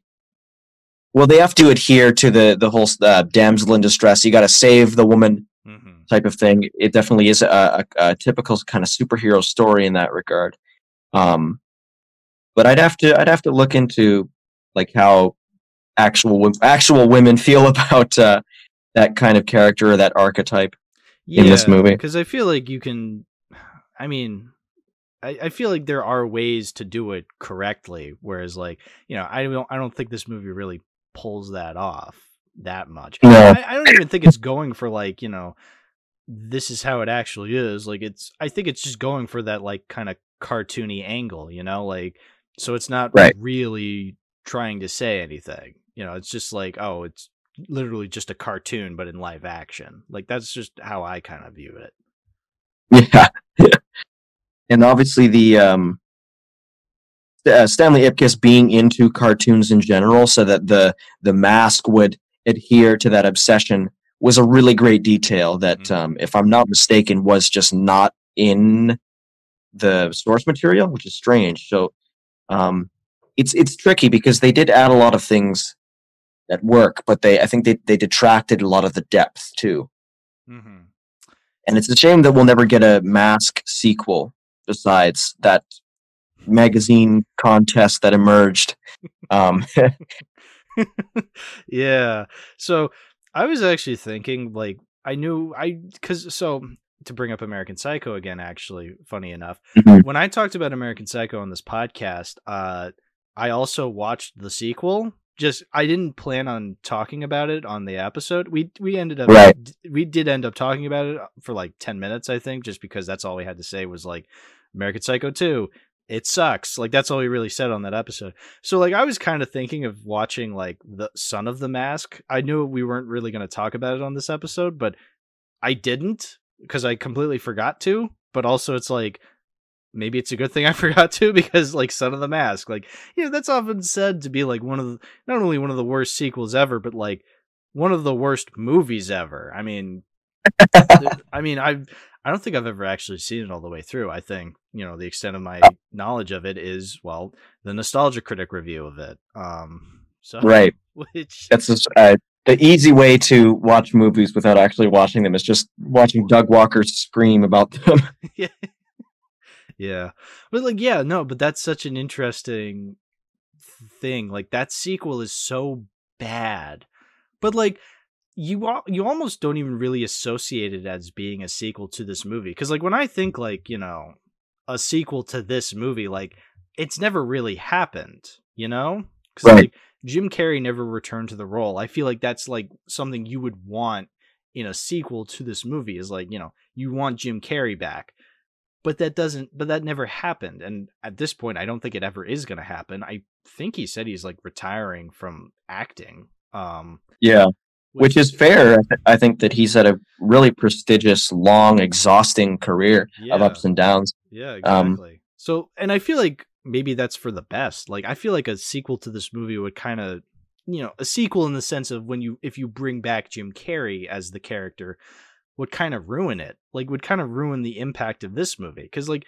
Well, they have to adhere to the the whole uh, damsel in distress. You got to save the woman mm-hmm. type of thing. It definitely is a, a, a, typical kind of superhero story in that regard. Um, but I'd have to I'd have to look into like how actual actual women feel <laughs> about uh, that kind of character or that archetype yeah, in this movie because I feel like you can. I mean, I, I feel like there are ways to do it correctly, whereas like you know I don't I don't think this movie really pulls that off that much. No. I, I don't even think it's going for like you know this is how it actually is. Like it's I think it's just going for that like kind of cartoony angle, you know, like so it's not right. really trying to say anything. You know, it's just like, oh, it's literally just a cartoon but in live action. Like that's just how I kind of view it. Yeah. <laughs> and obviously the um uh, Stanley Ipkiss being into cartoons in general so that the the mask would adhere to that obsession was a really great detail that mm-hmm. um if I'm not mistaken was just not in the source material, which is strange. So um it's it's tricky because they did add a lot of things that work, but they I think they they detracted a lot of the depth too. Mm-hmm. And it's a shame that we'll never get a Mask sequel besides that magazine contest that emerged. Um, <laughs> yeah. So I was actually thinking, like, I knew I because so to bring up American Psycho again. Actually, funny enough, mm-hmm. when I talked about American Psycho on this podcast, uh, I also watched the sequel just I didn't plan on talking about it on the episode. We we ended up right. we did end up talking about it for like 10 minutes I think just because that's all we had to say was like American Psycho 2, it sucks. Like that's all he really said on that episode. So like I was kind of thinking of watching like the Son of the Mask. I knew we weren't really going to talk about it on this episode, but I didn't because I completely forgot to. But also it's like maybe it's a good thing I <laughs> forgot to because like Son of the Mask, like you know that's often said to be like one of the not only one of the worst sequels ever, but like one of the worst movies ever. I mean, I mean I I don't think I've ever actually seen it all the way through. I think you know the extent of my knowledge of it is well the nostalgia critic review of it. Um, <laughs> so Right. which That's just, uh, the easy way to watch movies without actually watching them is just watching Doug Walker scream about them. <laughs> yeah. yeah. But like yeah, no, but that's such an interesting thing. Like that sequel is so bad. But like you you almost don't even really associate it as being a sequel to this movie cuz like when I think like, you know, a sequel to this movie like it's never really happened, you know? Cuz Right. like Jim Carrey never returned to the role. I feel like that's like something you would want in a sequel to this movie is like, you know, you want Jim Carrey back. But that doesn't but that never happened. And at this point I don't think it ever is going to happen. I think he said he's like retiring from acting. Um yeah. Which is fair. I think that he's had a really prestigious, long, exhausting career of ups and downs. Yeah, Um, exactly. so, and I feel like maybe that's for the best. Like, I feel like a sequel to this movie would kind of, you know, a sequel in the sense of when you, if you bring back Jim Carrey as the character, would kind of ruin it. Like, would kind of ruin the impact of this movie. Cause, like,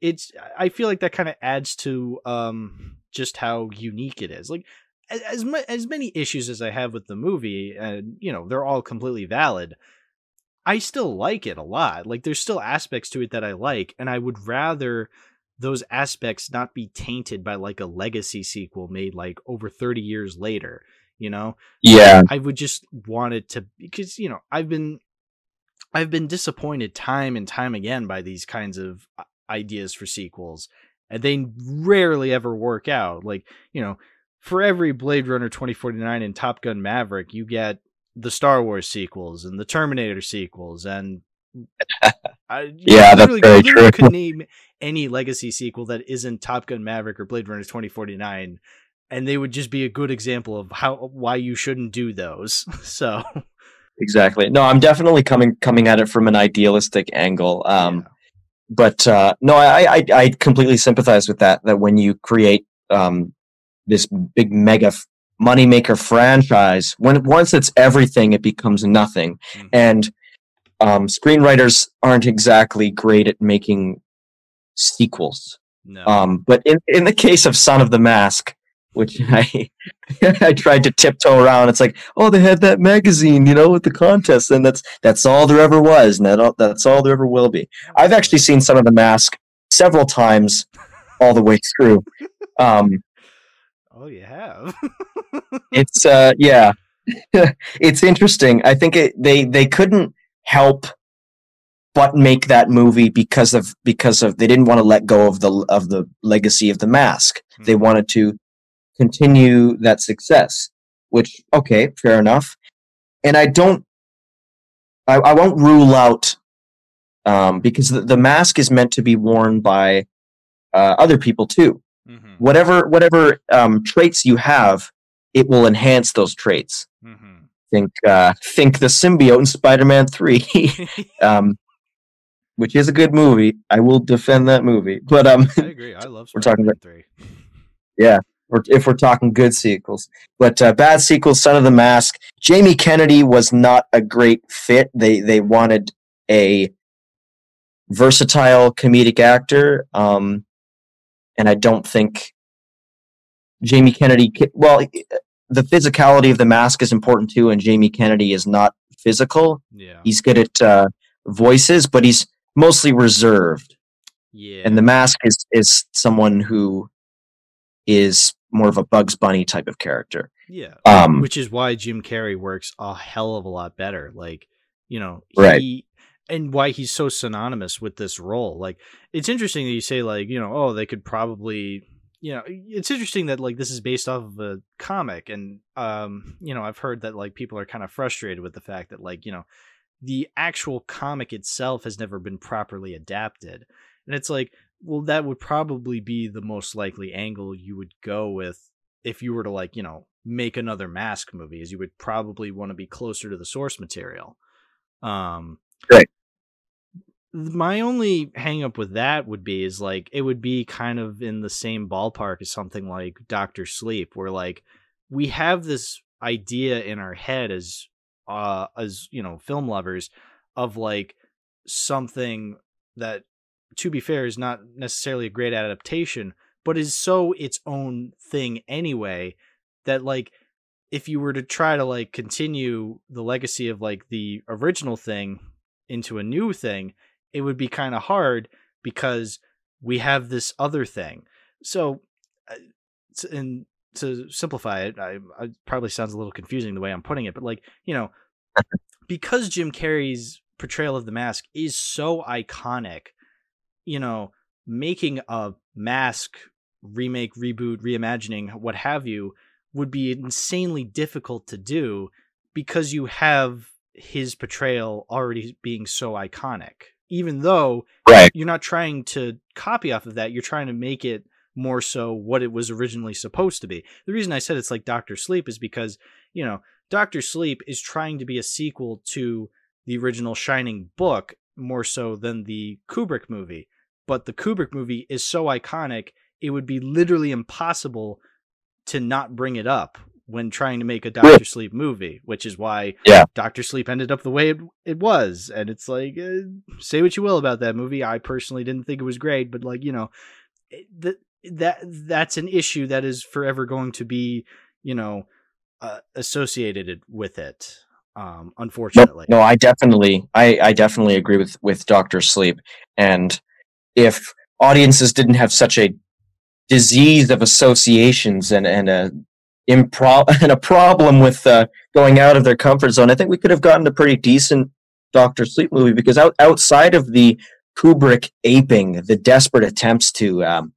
it's, I feel like that kind of adds to, um, just how unique it is. Like, as mu- as many issues as I have with the movie, and you know, they're all completely valid. I still like it a lot. Like there's still aspects to it that I like, and I would rather those aspects not be tainted by like a legacy sequel made like over 30 years later, you know? Yeah. I would just want it to because you know, I've been I've been disappointed time and time again by these kinds of uh, ideas for sequels, and they rarely ever work out. Like, you know, for every Blade Runner 2049 and Top Gun Maverick, you get the Star Wars sequels and the Terminator sequels and <laughs> I, Yeah, that's literally- very you literally true. could name any legacy sequel that isn't Top Gun Maverick or Blade Runner 2049 and they would just be a good example of how why you shouldn't do those. <laughs> So, Exactly. No, I'm definitely coming coming at it from an idealistic angle. Um, but uh, no, I, I I completely sympathize with that. That when you create um, this big mega moneymaker franchise, when once it's everything, it becomes nothing. Mhm. And um, screenwriters aren't exactly great at making sequels. no. Um, but in in the case of Son of the Mask, which <laughs> I I tried to tiptoe around, it's like, oh, they had that magazine, you know, with the contest, and that's that's all there ever was, and that all, that's all there ever will be. I've actually seen Son of the Mask several times, all the way through. Um, Oh, you have. <laughs> it's uh, yeah, <laughs> it's interesting. I think it, they they couldn't help but make that movie because of because of they didn't want to let go of the of the legacy of the mask. They Mhm. wanted to continue that success, which okay, fair enough. And I don't, I, I won't rule out um, because the, the mask is meant to be worn by uh, other people too. Mhm. Whatever whatever um, traits you have, it will enhance those traits. Mhm. Think uh, think the symbiote in Spider-Man Three. <laughs> <laughs> um, which is a good movie. I will defend that movie. But um, I agree. I love <laughs> We're talking Spider-Man 3. or if we're talking good sequels, but uh, bad sequels, Son of the Mask. Jamie Kennedy was not a great fit. They they wanted a versatile comedic actor, um, and I don't think Jamie Kennedy. Well, the physicality of the mask is important too, and Jamie Kennedy is not physical. Yeah. He's good at uh, voices, but he's mostly reserved. Yeah. and the mask is is someone who is more of a Bugs Bunny type of character. yeah. Um, Which is why Jim Carrey works a hell of a lot better. Like, you know, Right. And why he's so synonymous with this role. Like, it's interesting that you say like, you know, oh, they could probably you know, it's interesting that like this is based off of a comic and um, you know, I've heard that like people are kind of frustrated with the fact that like, you know, the actual comic itself has never been properly adapted. And it's like well, that would probably be the most likely angle you would go with if you were to like, you know, make another mask movie, is you would probably want to be closer to the source material. Um, right. My only hang up with that would be is like it would be kind of in the same ballpark as something like Doctor Sleep, where like we have this idea in our head as uh as you know film lovers of like something that to be fair is not necessarily a great adaptation but is so its own thing anyway that like if you were to try to like continue the legacy of like the original thing into a new thing it would be kind of hard because we have this other thing so uh, and to simplify it, I, I probably sounds a little confusing the way I'm putting it, but like you know, <laughs> because Jim Carrey's portrayal of the mask is so iconic, you know, making a mask remake, reboot, reimagining, what have you, would be insanely difficult to do because you have his portrayal already being so iconic. Even though right. you're not trying to copy off of that, you're trying to make it more so what it was originally supposed to be. The reason I said it's like Doctor Sleep is because, you know, Doctor Sleep is trying to be a sequel to the original Shining book more so than the Kubrick movie. But the Kubrick movie is so iconic, it would be literally impossible to not bring it up when trying to make a Doctor Sleep movie, which is why yeah. Doctor Sleep ended up the way it, it was. And it's like, uh, say what you will about that movie. I personally didn't think it was great, but like, you know, the, that that's an issue that is forever going to be, you know, uh, associated with it. Um, unfortunately, no, no, I definitely, I, I definitely agree with with Doctor Sleep. And if audiences didn't have such a disease of associations and and a impro and <laughs> a problem with uh, going out of their comfort zone, I think we could have gotten a pretty decent Doctor Sleep movie because out, outside of the Kubrick aping, the desperate attempts to um,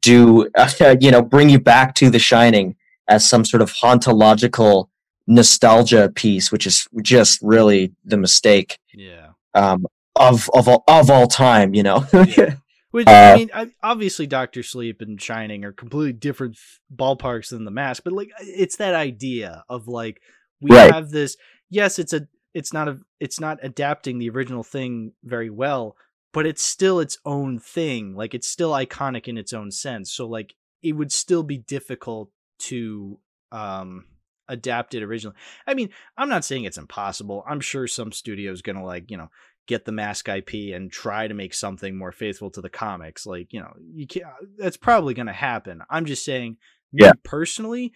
do uh, <laughs> you know bring you back to The Shining as some sort of hauntological nostalgia piece, which is just really the mistake. Yeah. Um, of of all, of all time, you know. yeah. <laughs> Which uh, I mean, obviously, Doctor Sleep and Shining are completely different ballparks than The Mask, but like, it's that idea of like we right. have this. Yes, it's a, it's not a, it's not adapting the original thing very well, but it's still its own thing. Like it's still iconic in its own sense. So like it would still be difficult to um adapt it originally. I mean, I'm not saying it's impossible. I'm sure some studio's going to like, you know, get the mask IP and try to make something more faithful to the comics. Like, you know, you can't. that's probably going to happen. I'm just saying yeah. personally,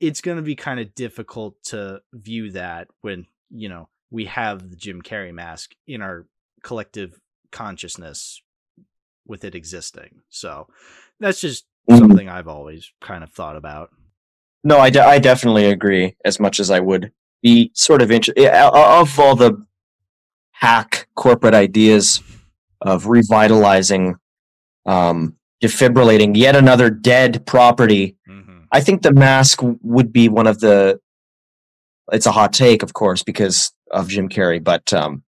it's going to be kind of difficult to view that when, you know, we have the Jim Carrey mask in our collective consciousness with it existing. So that's just mm-hmm. something I've always kind of thought about. No, I, de- I definitely agree as much as I would be sort of interested of all the hack corporate ideas of revitalizing, um, defibrillating yet another dead property. Mm-hmm. I think the mask would be one of the. It's a hot take, of course, because of Jim Carrey, but um,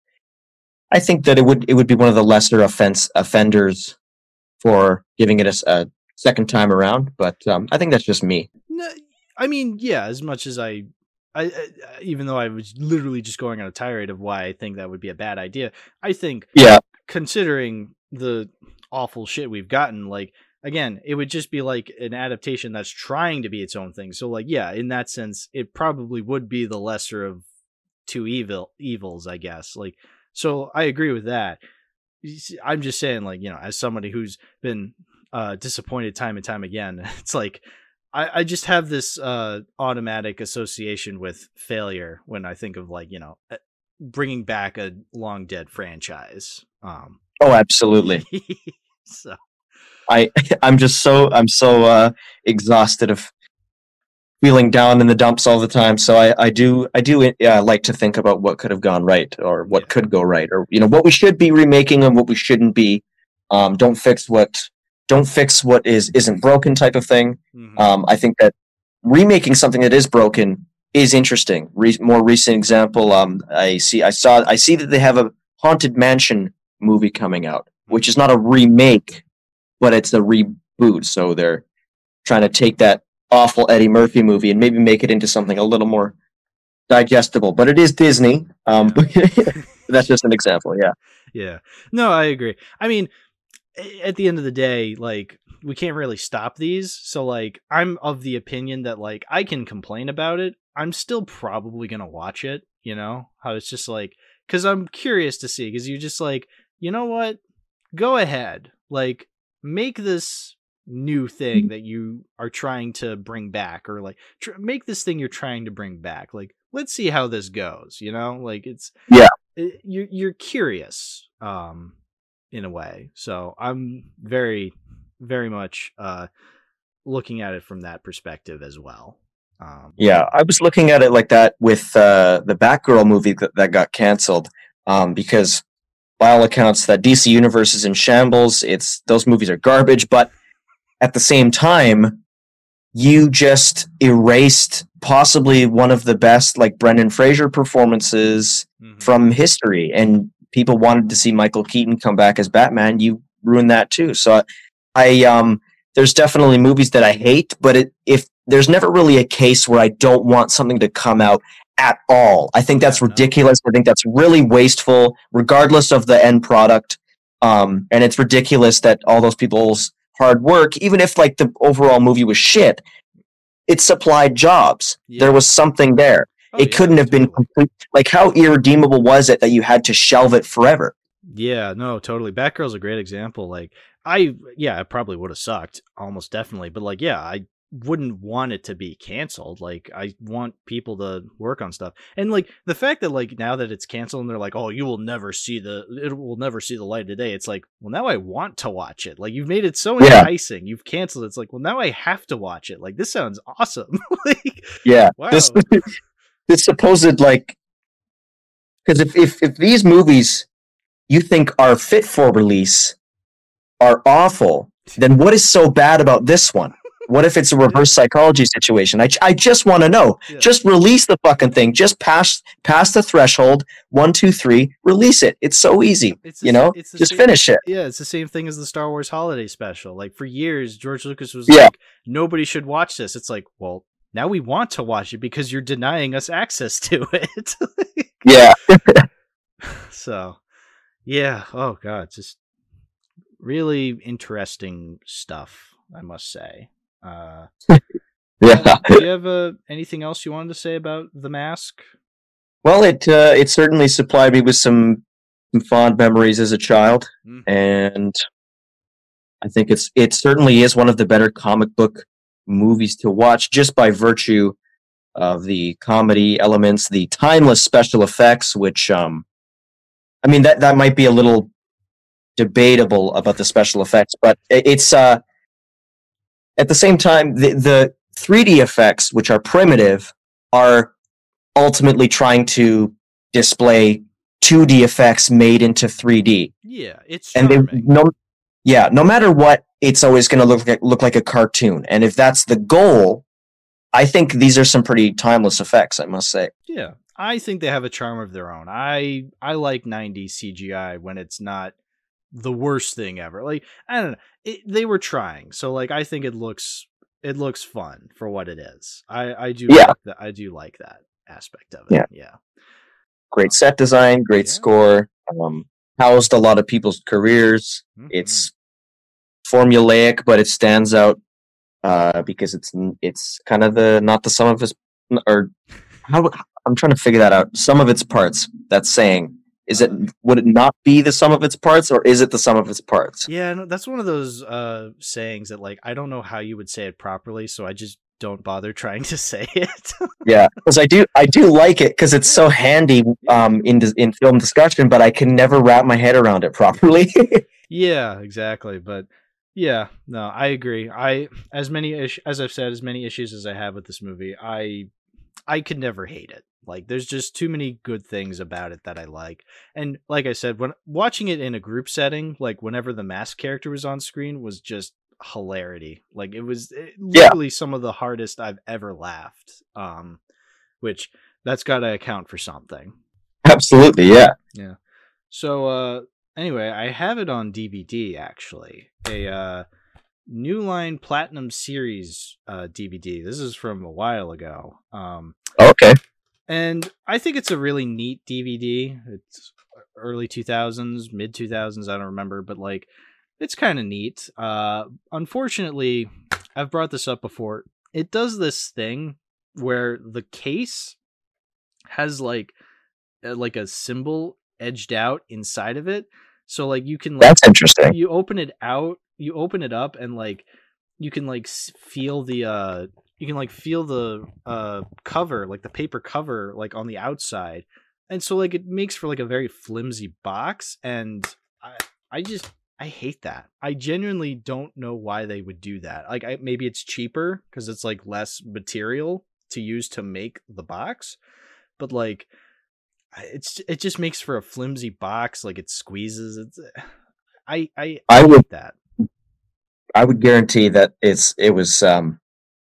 I think that it would it would be one of the lesser offense offenders for giving it a, a second time around. But um, I think that's just me. No, I mean, yeah. As much as I, I, I, even though I was literally just going on a tirade of why I think that would be a bad idea, I think, yeah, considering the awful shit we've gotten, like again, it would just be like an adaptation that's trying to be its own thing. So, like, yeah, in that sense, it probably would be the lesser of two evil evils, I guess. Like so I agree with that. I'm just saying, like, you know, as somebody who's been uh, disappointed time and time again, <laughs> it's like I, I just have this uh, automatic association with failure when I think of like, you know, eh, bringing back a long dead franchise. Um, oh, absolutely. <laughs> so I <laughs> I'm just so I'm so uh, exhausted of feeling down in the dumps all the time. So I, I do I do uh, like to think about what could have gone right or what yeah. could go right or you know what we should be remaking and what we shouldn't be. Um, don't fix what don't fix what is isn't broken type of thing. Mm-hmm. Um, I think that remaking something that is broken is interesting. Re- more recent example, um, I see I saw I see that they have a haunted mansion movie coming out. which is not a remake, but it's a reboot. So they're trying to take that awful Eddie Murphy movie and maybe make it into something a little more digestible. But it is Disney. Um, <laughs> that's just an example. Yeah. <laughs> Yeah. No, I agree. I mean, at the end of the day, like we can't really stop these. So like I'm of the opinion that like I can complain about it. I'm still probably going to watch it, you know? How it's just like cuz I'm curious to see cuz you're just like, you know what? Go ahead. Like make this new thing that you are trying to bring back or like tr- make this thing you're trying to bring back. Like let's see how this goes, you know? Like it's Yeah. It, you're you're curious um in a way. So I'm very very much uh looking at it from that perspective as well. Um, Yeah, I was looking at it like that with uh, the Batgirl movie that, that got canceled um, because, by all accounts, that DC universe is in shambles. It's those movies are garbage, but at the same time, you just erased possibly one of the best like Brendan Fraser performances mhm. from history, and people wanted to see Michael Keaton come back as Batman. You ruined that too. So I, I um, there's definitely movies that I hate, but it, if there's never really a case where I don't want something to come out at all. I think that's ridiculous. I think that's really wasteful, regardless of the end product. Um, and it's ridiculous that all those people's hard work, even if like the overall movie was shit, it supplied jobs. Yeah. There was something there. Oh, it yeah, couldn't have been complete. Like, how irredeemable was it that you had to shelve it forever? Yeah, no, totally. Batgirl's a great example. Like, I, yeah, it probably would have sucked, almost definitely. But like, yeah, I wouldn't want it to be canceled. Like, I want people to work on stuff. And like the fact that like now that it's canceled and they're like, oh, you will never see the, it will never see the light of day. It's like, well, now I want to watch it. Like, you've made it so Yeah. enticing. You've canceled. it. It's like, well, now I have to watch it. Like, this sounds awesome. <laughs> like, Yeah. wow. This <laughs> this supposed like because if, if if these movies you think are fit for release are awful, then what is so bad about this one? What if it's a reverse psychology situation? I, I just want to know. Yeah. Just release the fucking thing. Just pass pass the threshold. One, two, three. Release it. It's so easy. It's the You know, just same- finish it. Yeah, it's the same thing as the Star Wars holiday special. Like for years, George Lucas was Yeah. like, nobody should watch this. It's like, well, now we want to watch it because you're denying us access <laughs> to it. Yeah. <laughs> so, yeah. Oh god, just really interesting stuff. I must say. Uh, <laughs> Yeah. do you have uh, anything else you wanted to say about the mask? Well, it uh, it certainly supplied me with some, some fond memories as a child. Mm. and I think it's it certainly is one of the better comic book movies to watch just by virtue of the comedy elements, the timeless special effects, which um, I mean that that might be a little debatable about the special effects, but it's uh, at the same time the the 3D effects, which are primitive, are ultimately trying to display 2D effects made into 3D Yeah, it's and they charming. no yeah no matter what it's always going to look like look like a cartoon and if that's the goal i think these are some pretty timeless effects i must say Yeah, I think they have a charm of their own. I I like 90s CGI when it's not the worst thing ever. Like I don't know, it, they were trying. So like I think it looks it looks fun for what it is. I I do Yeah. like that. I do like that aspect of it. Yeah. Yeah. great set design great Yeah. score um housed a lot of people's careers Mhm. it's formulaic but it stands out uh because it's it's kind of the not the sum of its or how i'm trying to figure that out some of its parts that's saying is it would it not be the sum of its parts or is it the sum of its parts Yeah, no, that's one of those uh sayings that like I don't know how you would say it properly, so I just don't bother trying to say <laughs> it. Yeah, because I do I do like it because it's so handy um in in film discussion, but I can never wrap my head around it properly. <laughs> Yeah, exactly. But yeah, no, I agree. I as many ish as I've said, as many issues as I have with this movie, I I could never hate it. Like there's just too many good things about it that I like. And like I said, when watching it in a group setting, like whenever the mask character was on screen was just hilarity. Like it was it, Yeah. literally some of the hardest I've ever laughed. Um which that's got to account for something. Absolutely, yeah. Yeah. So uh anyway, I have it on DVD actually. A uh, New Line Platinum Series uh, DVD. This is from a while ago. Um, Okay. and I think it's a really neat DVD. It's early 2000s, mid 2000s, I don't remember, but like it's kind of neat. Uh unfortunately, I've brought this up before. It does this thing where the case has like like a symbol edged out inside of it. So like you can like That's interesting. you open it out you open it up and like you can like feel the uh you can like feel the uh cover like the paper cover like on the outside. And so like it makes for like a very flimsy box and i i just i hate that. I genuinely don't know why they would do that. Like I, maybe it's cheaper because it's like less material to use to make the box but like it's it just makes for a flimsy box like it squeezes it's i i, I would that I would guarantee that it's it was um,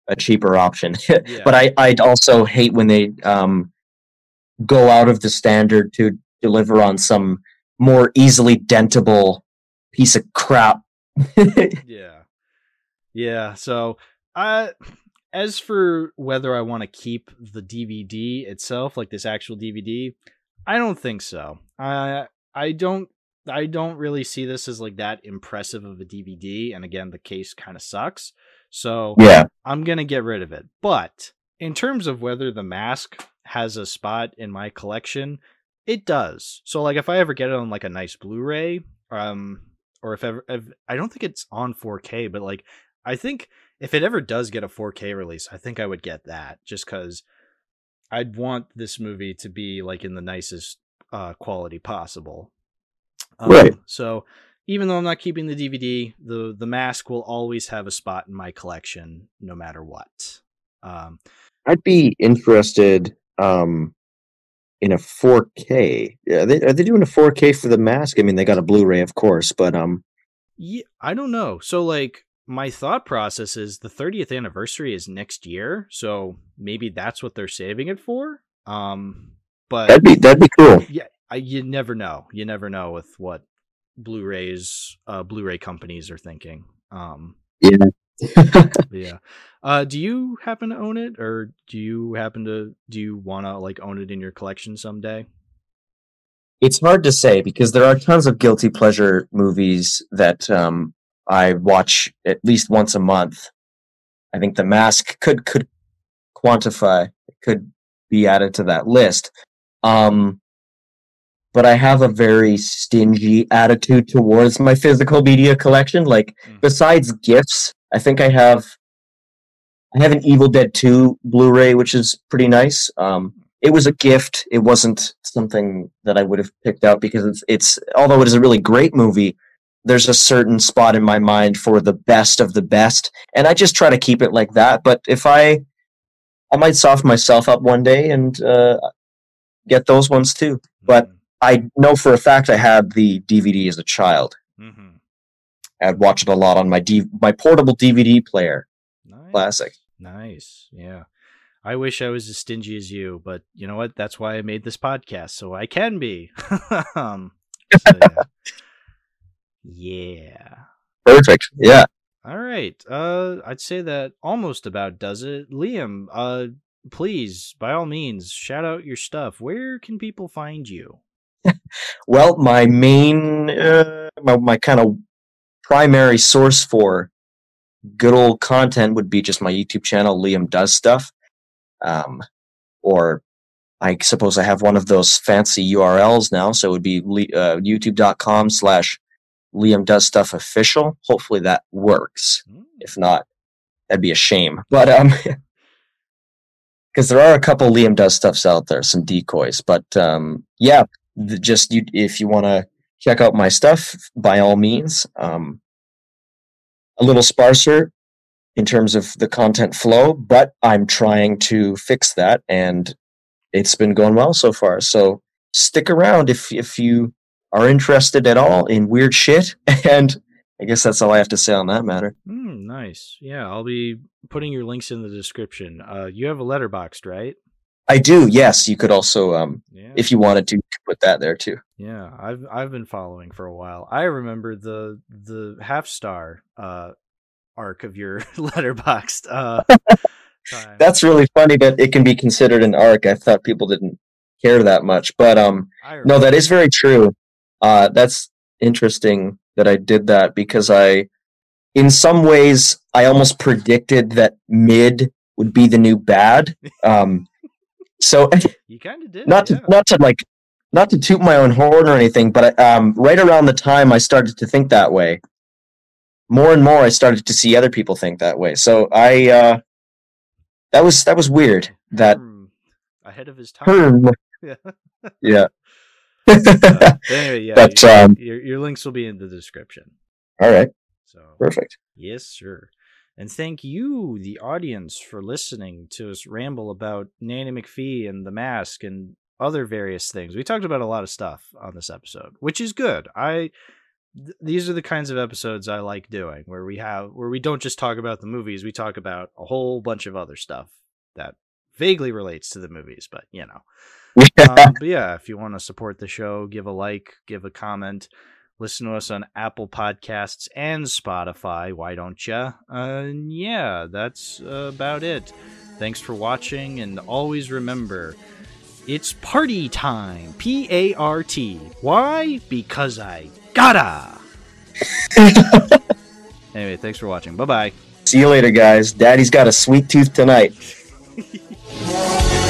a cheaper option. <laughs> Yeah. but I I'd also hate when they um, go out of the standard to deliver on some more easily dentable piece of crap. <laughs> yeah yeah so uh as for whether i want to keep the dvd itself like this actual dvd i don't think so i i don't i don't really see this as like that impressive of a dvd and again the case kind of sucks so yeah, I'm going to get rid of it. But in terms of whether the mask has a spot in my collection, it does. So like if I ever get it on like a nice Blu-ray, um or if ever if, I don't think it's on 4K, but like I think if it ever does get a 4K release, I think I would get that just cuz I'd want this movie to be like in the nicest uh quality possible. Um, Right. So even though I'm not keeping the DVD, the the mask will always have a spot in my collection, no matter what. Um, I'd be interested um, in a 4K. Yeah, are they, are they doing a 4K for the mask? I mean, they got a Blu-ray, of course, but um, yeah, I don't know. So like my thought process is the 30th anniversary is next year, so maybe that's what they're saving it for. Um, but that'd be that'd be cool. yeah, I, you never know. You never know with what Blu-rays, uh, Blu-ray companies are thinking. Um, Yeah. <laughs> Yeah. Uh, do you happen to own it, or do you happen to do you want to like own it in your collection someday? It's hard to say because there are tons of guilty pleasure movies that um, I watch at least once a month. I think The Mask could could quantify could be added to that list. Um, but I have a very stingy attitude towards my physical media collection. Like Mm. besides gifts, I think I have I have an Evil Dead 2 Blu-ray, which is pretty nice. Um, it was a gift. It wasn't something that I would have picked out because it's it's although it is a really great movie, there's a certain spot in my mind for the best of the best, and I just try to keep it like that. But if I I might soften myself up one day and uh, get those ones too. But I know for a fact I had the DVD as a child. mm-hmm. I'd watch it a lot on my D- my portable DVD player. nice. Classic. Nice. Yeah. I wish I was as stingy as you, but you know what? That's why I made this podcast, so I can be. <laughs> um, so, yeah. <laughs> yeah. Perfect. Yeah. All right. Uh, I'd say that almost about does it. Liam, uh, please, by all means, shout out your stuff. Where can people find you? <laughs> Well, my main, uh, my, my kind of primary source for good old content would be just my YouTube channel, Liam Does Stuff. Um, or I suppose I have one of those fancy URLs now, so it would be uh, youtube.com slash Liam Does Stuff official. Hopefully that works. Hmm. If not, that'd be a shame. But um, <laughs> because there are a couple Liam does stuffs out there, some decoys. But um, yeah, the, just you if you want to check out my stuff, by all means. Um, a little sparser in terms of the content flow, but I'm trying to fix that, and it's been going well so far. So stick around if if you are interested at all in weird shit <laughs> and I guess that's all I have to say on that matter. Mm, nice. Yeah, I'll be putting your links in the description. Uh, you have a Letterboxd, right? I do. Yes, you could also, um, Yeah. if you wanted to, put that there too. Yeah, I've I've been following for a while. I remember the the half star uh arc of your <laughs> Letterboxd uh. <laughs> That's really funny that it can be considered an arc. I thought people didn't care that much, but um, no, that is very true. Uh, that's interesting that I did that because I, in some ways, I almost predicted that mid would be the new bad. <laughs> Um, so <laughs> you kind of did. not to yeah. not to like not to toot my own horn or anything, but um, right around the time I started to think that way, more and more I started to see other people think that way. So I uh, that was that was weird. That Hmm. ahead of his time. hmm, <laughs> Yeah. yeah. <laughs> Uh, anyway, yeah. But, y- um, your your links will be in the description. All right, So perfect. Yes, sir. And thank you, the audience, for listening to us ramble about Nanny McPhee and the mask and other various things. We talked about a lot of stuff on this episode, which is good. I th- these are the kinds of episodes I like doing, where we have where we don't just talk about the movies, we talk about a whole bunch of other stuff that vaguely relates to the movies, but you know. <laughs> um, but yeah, if you want to support the show, give a like, give a comment, listen to us on Apple Podcasts and Spotify. Why don't you? Uh, yeah, that's uh, about it. Thanks for watching, and always remember, it's party time. P A R T. Why? Because I gotta. <laughs> anyway, thanks for watching. Bye bye. See you later, guys. Daddy's got a sweet tooth tonight. <laughs> Just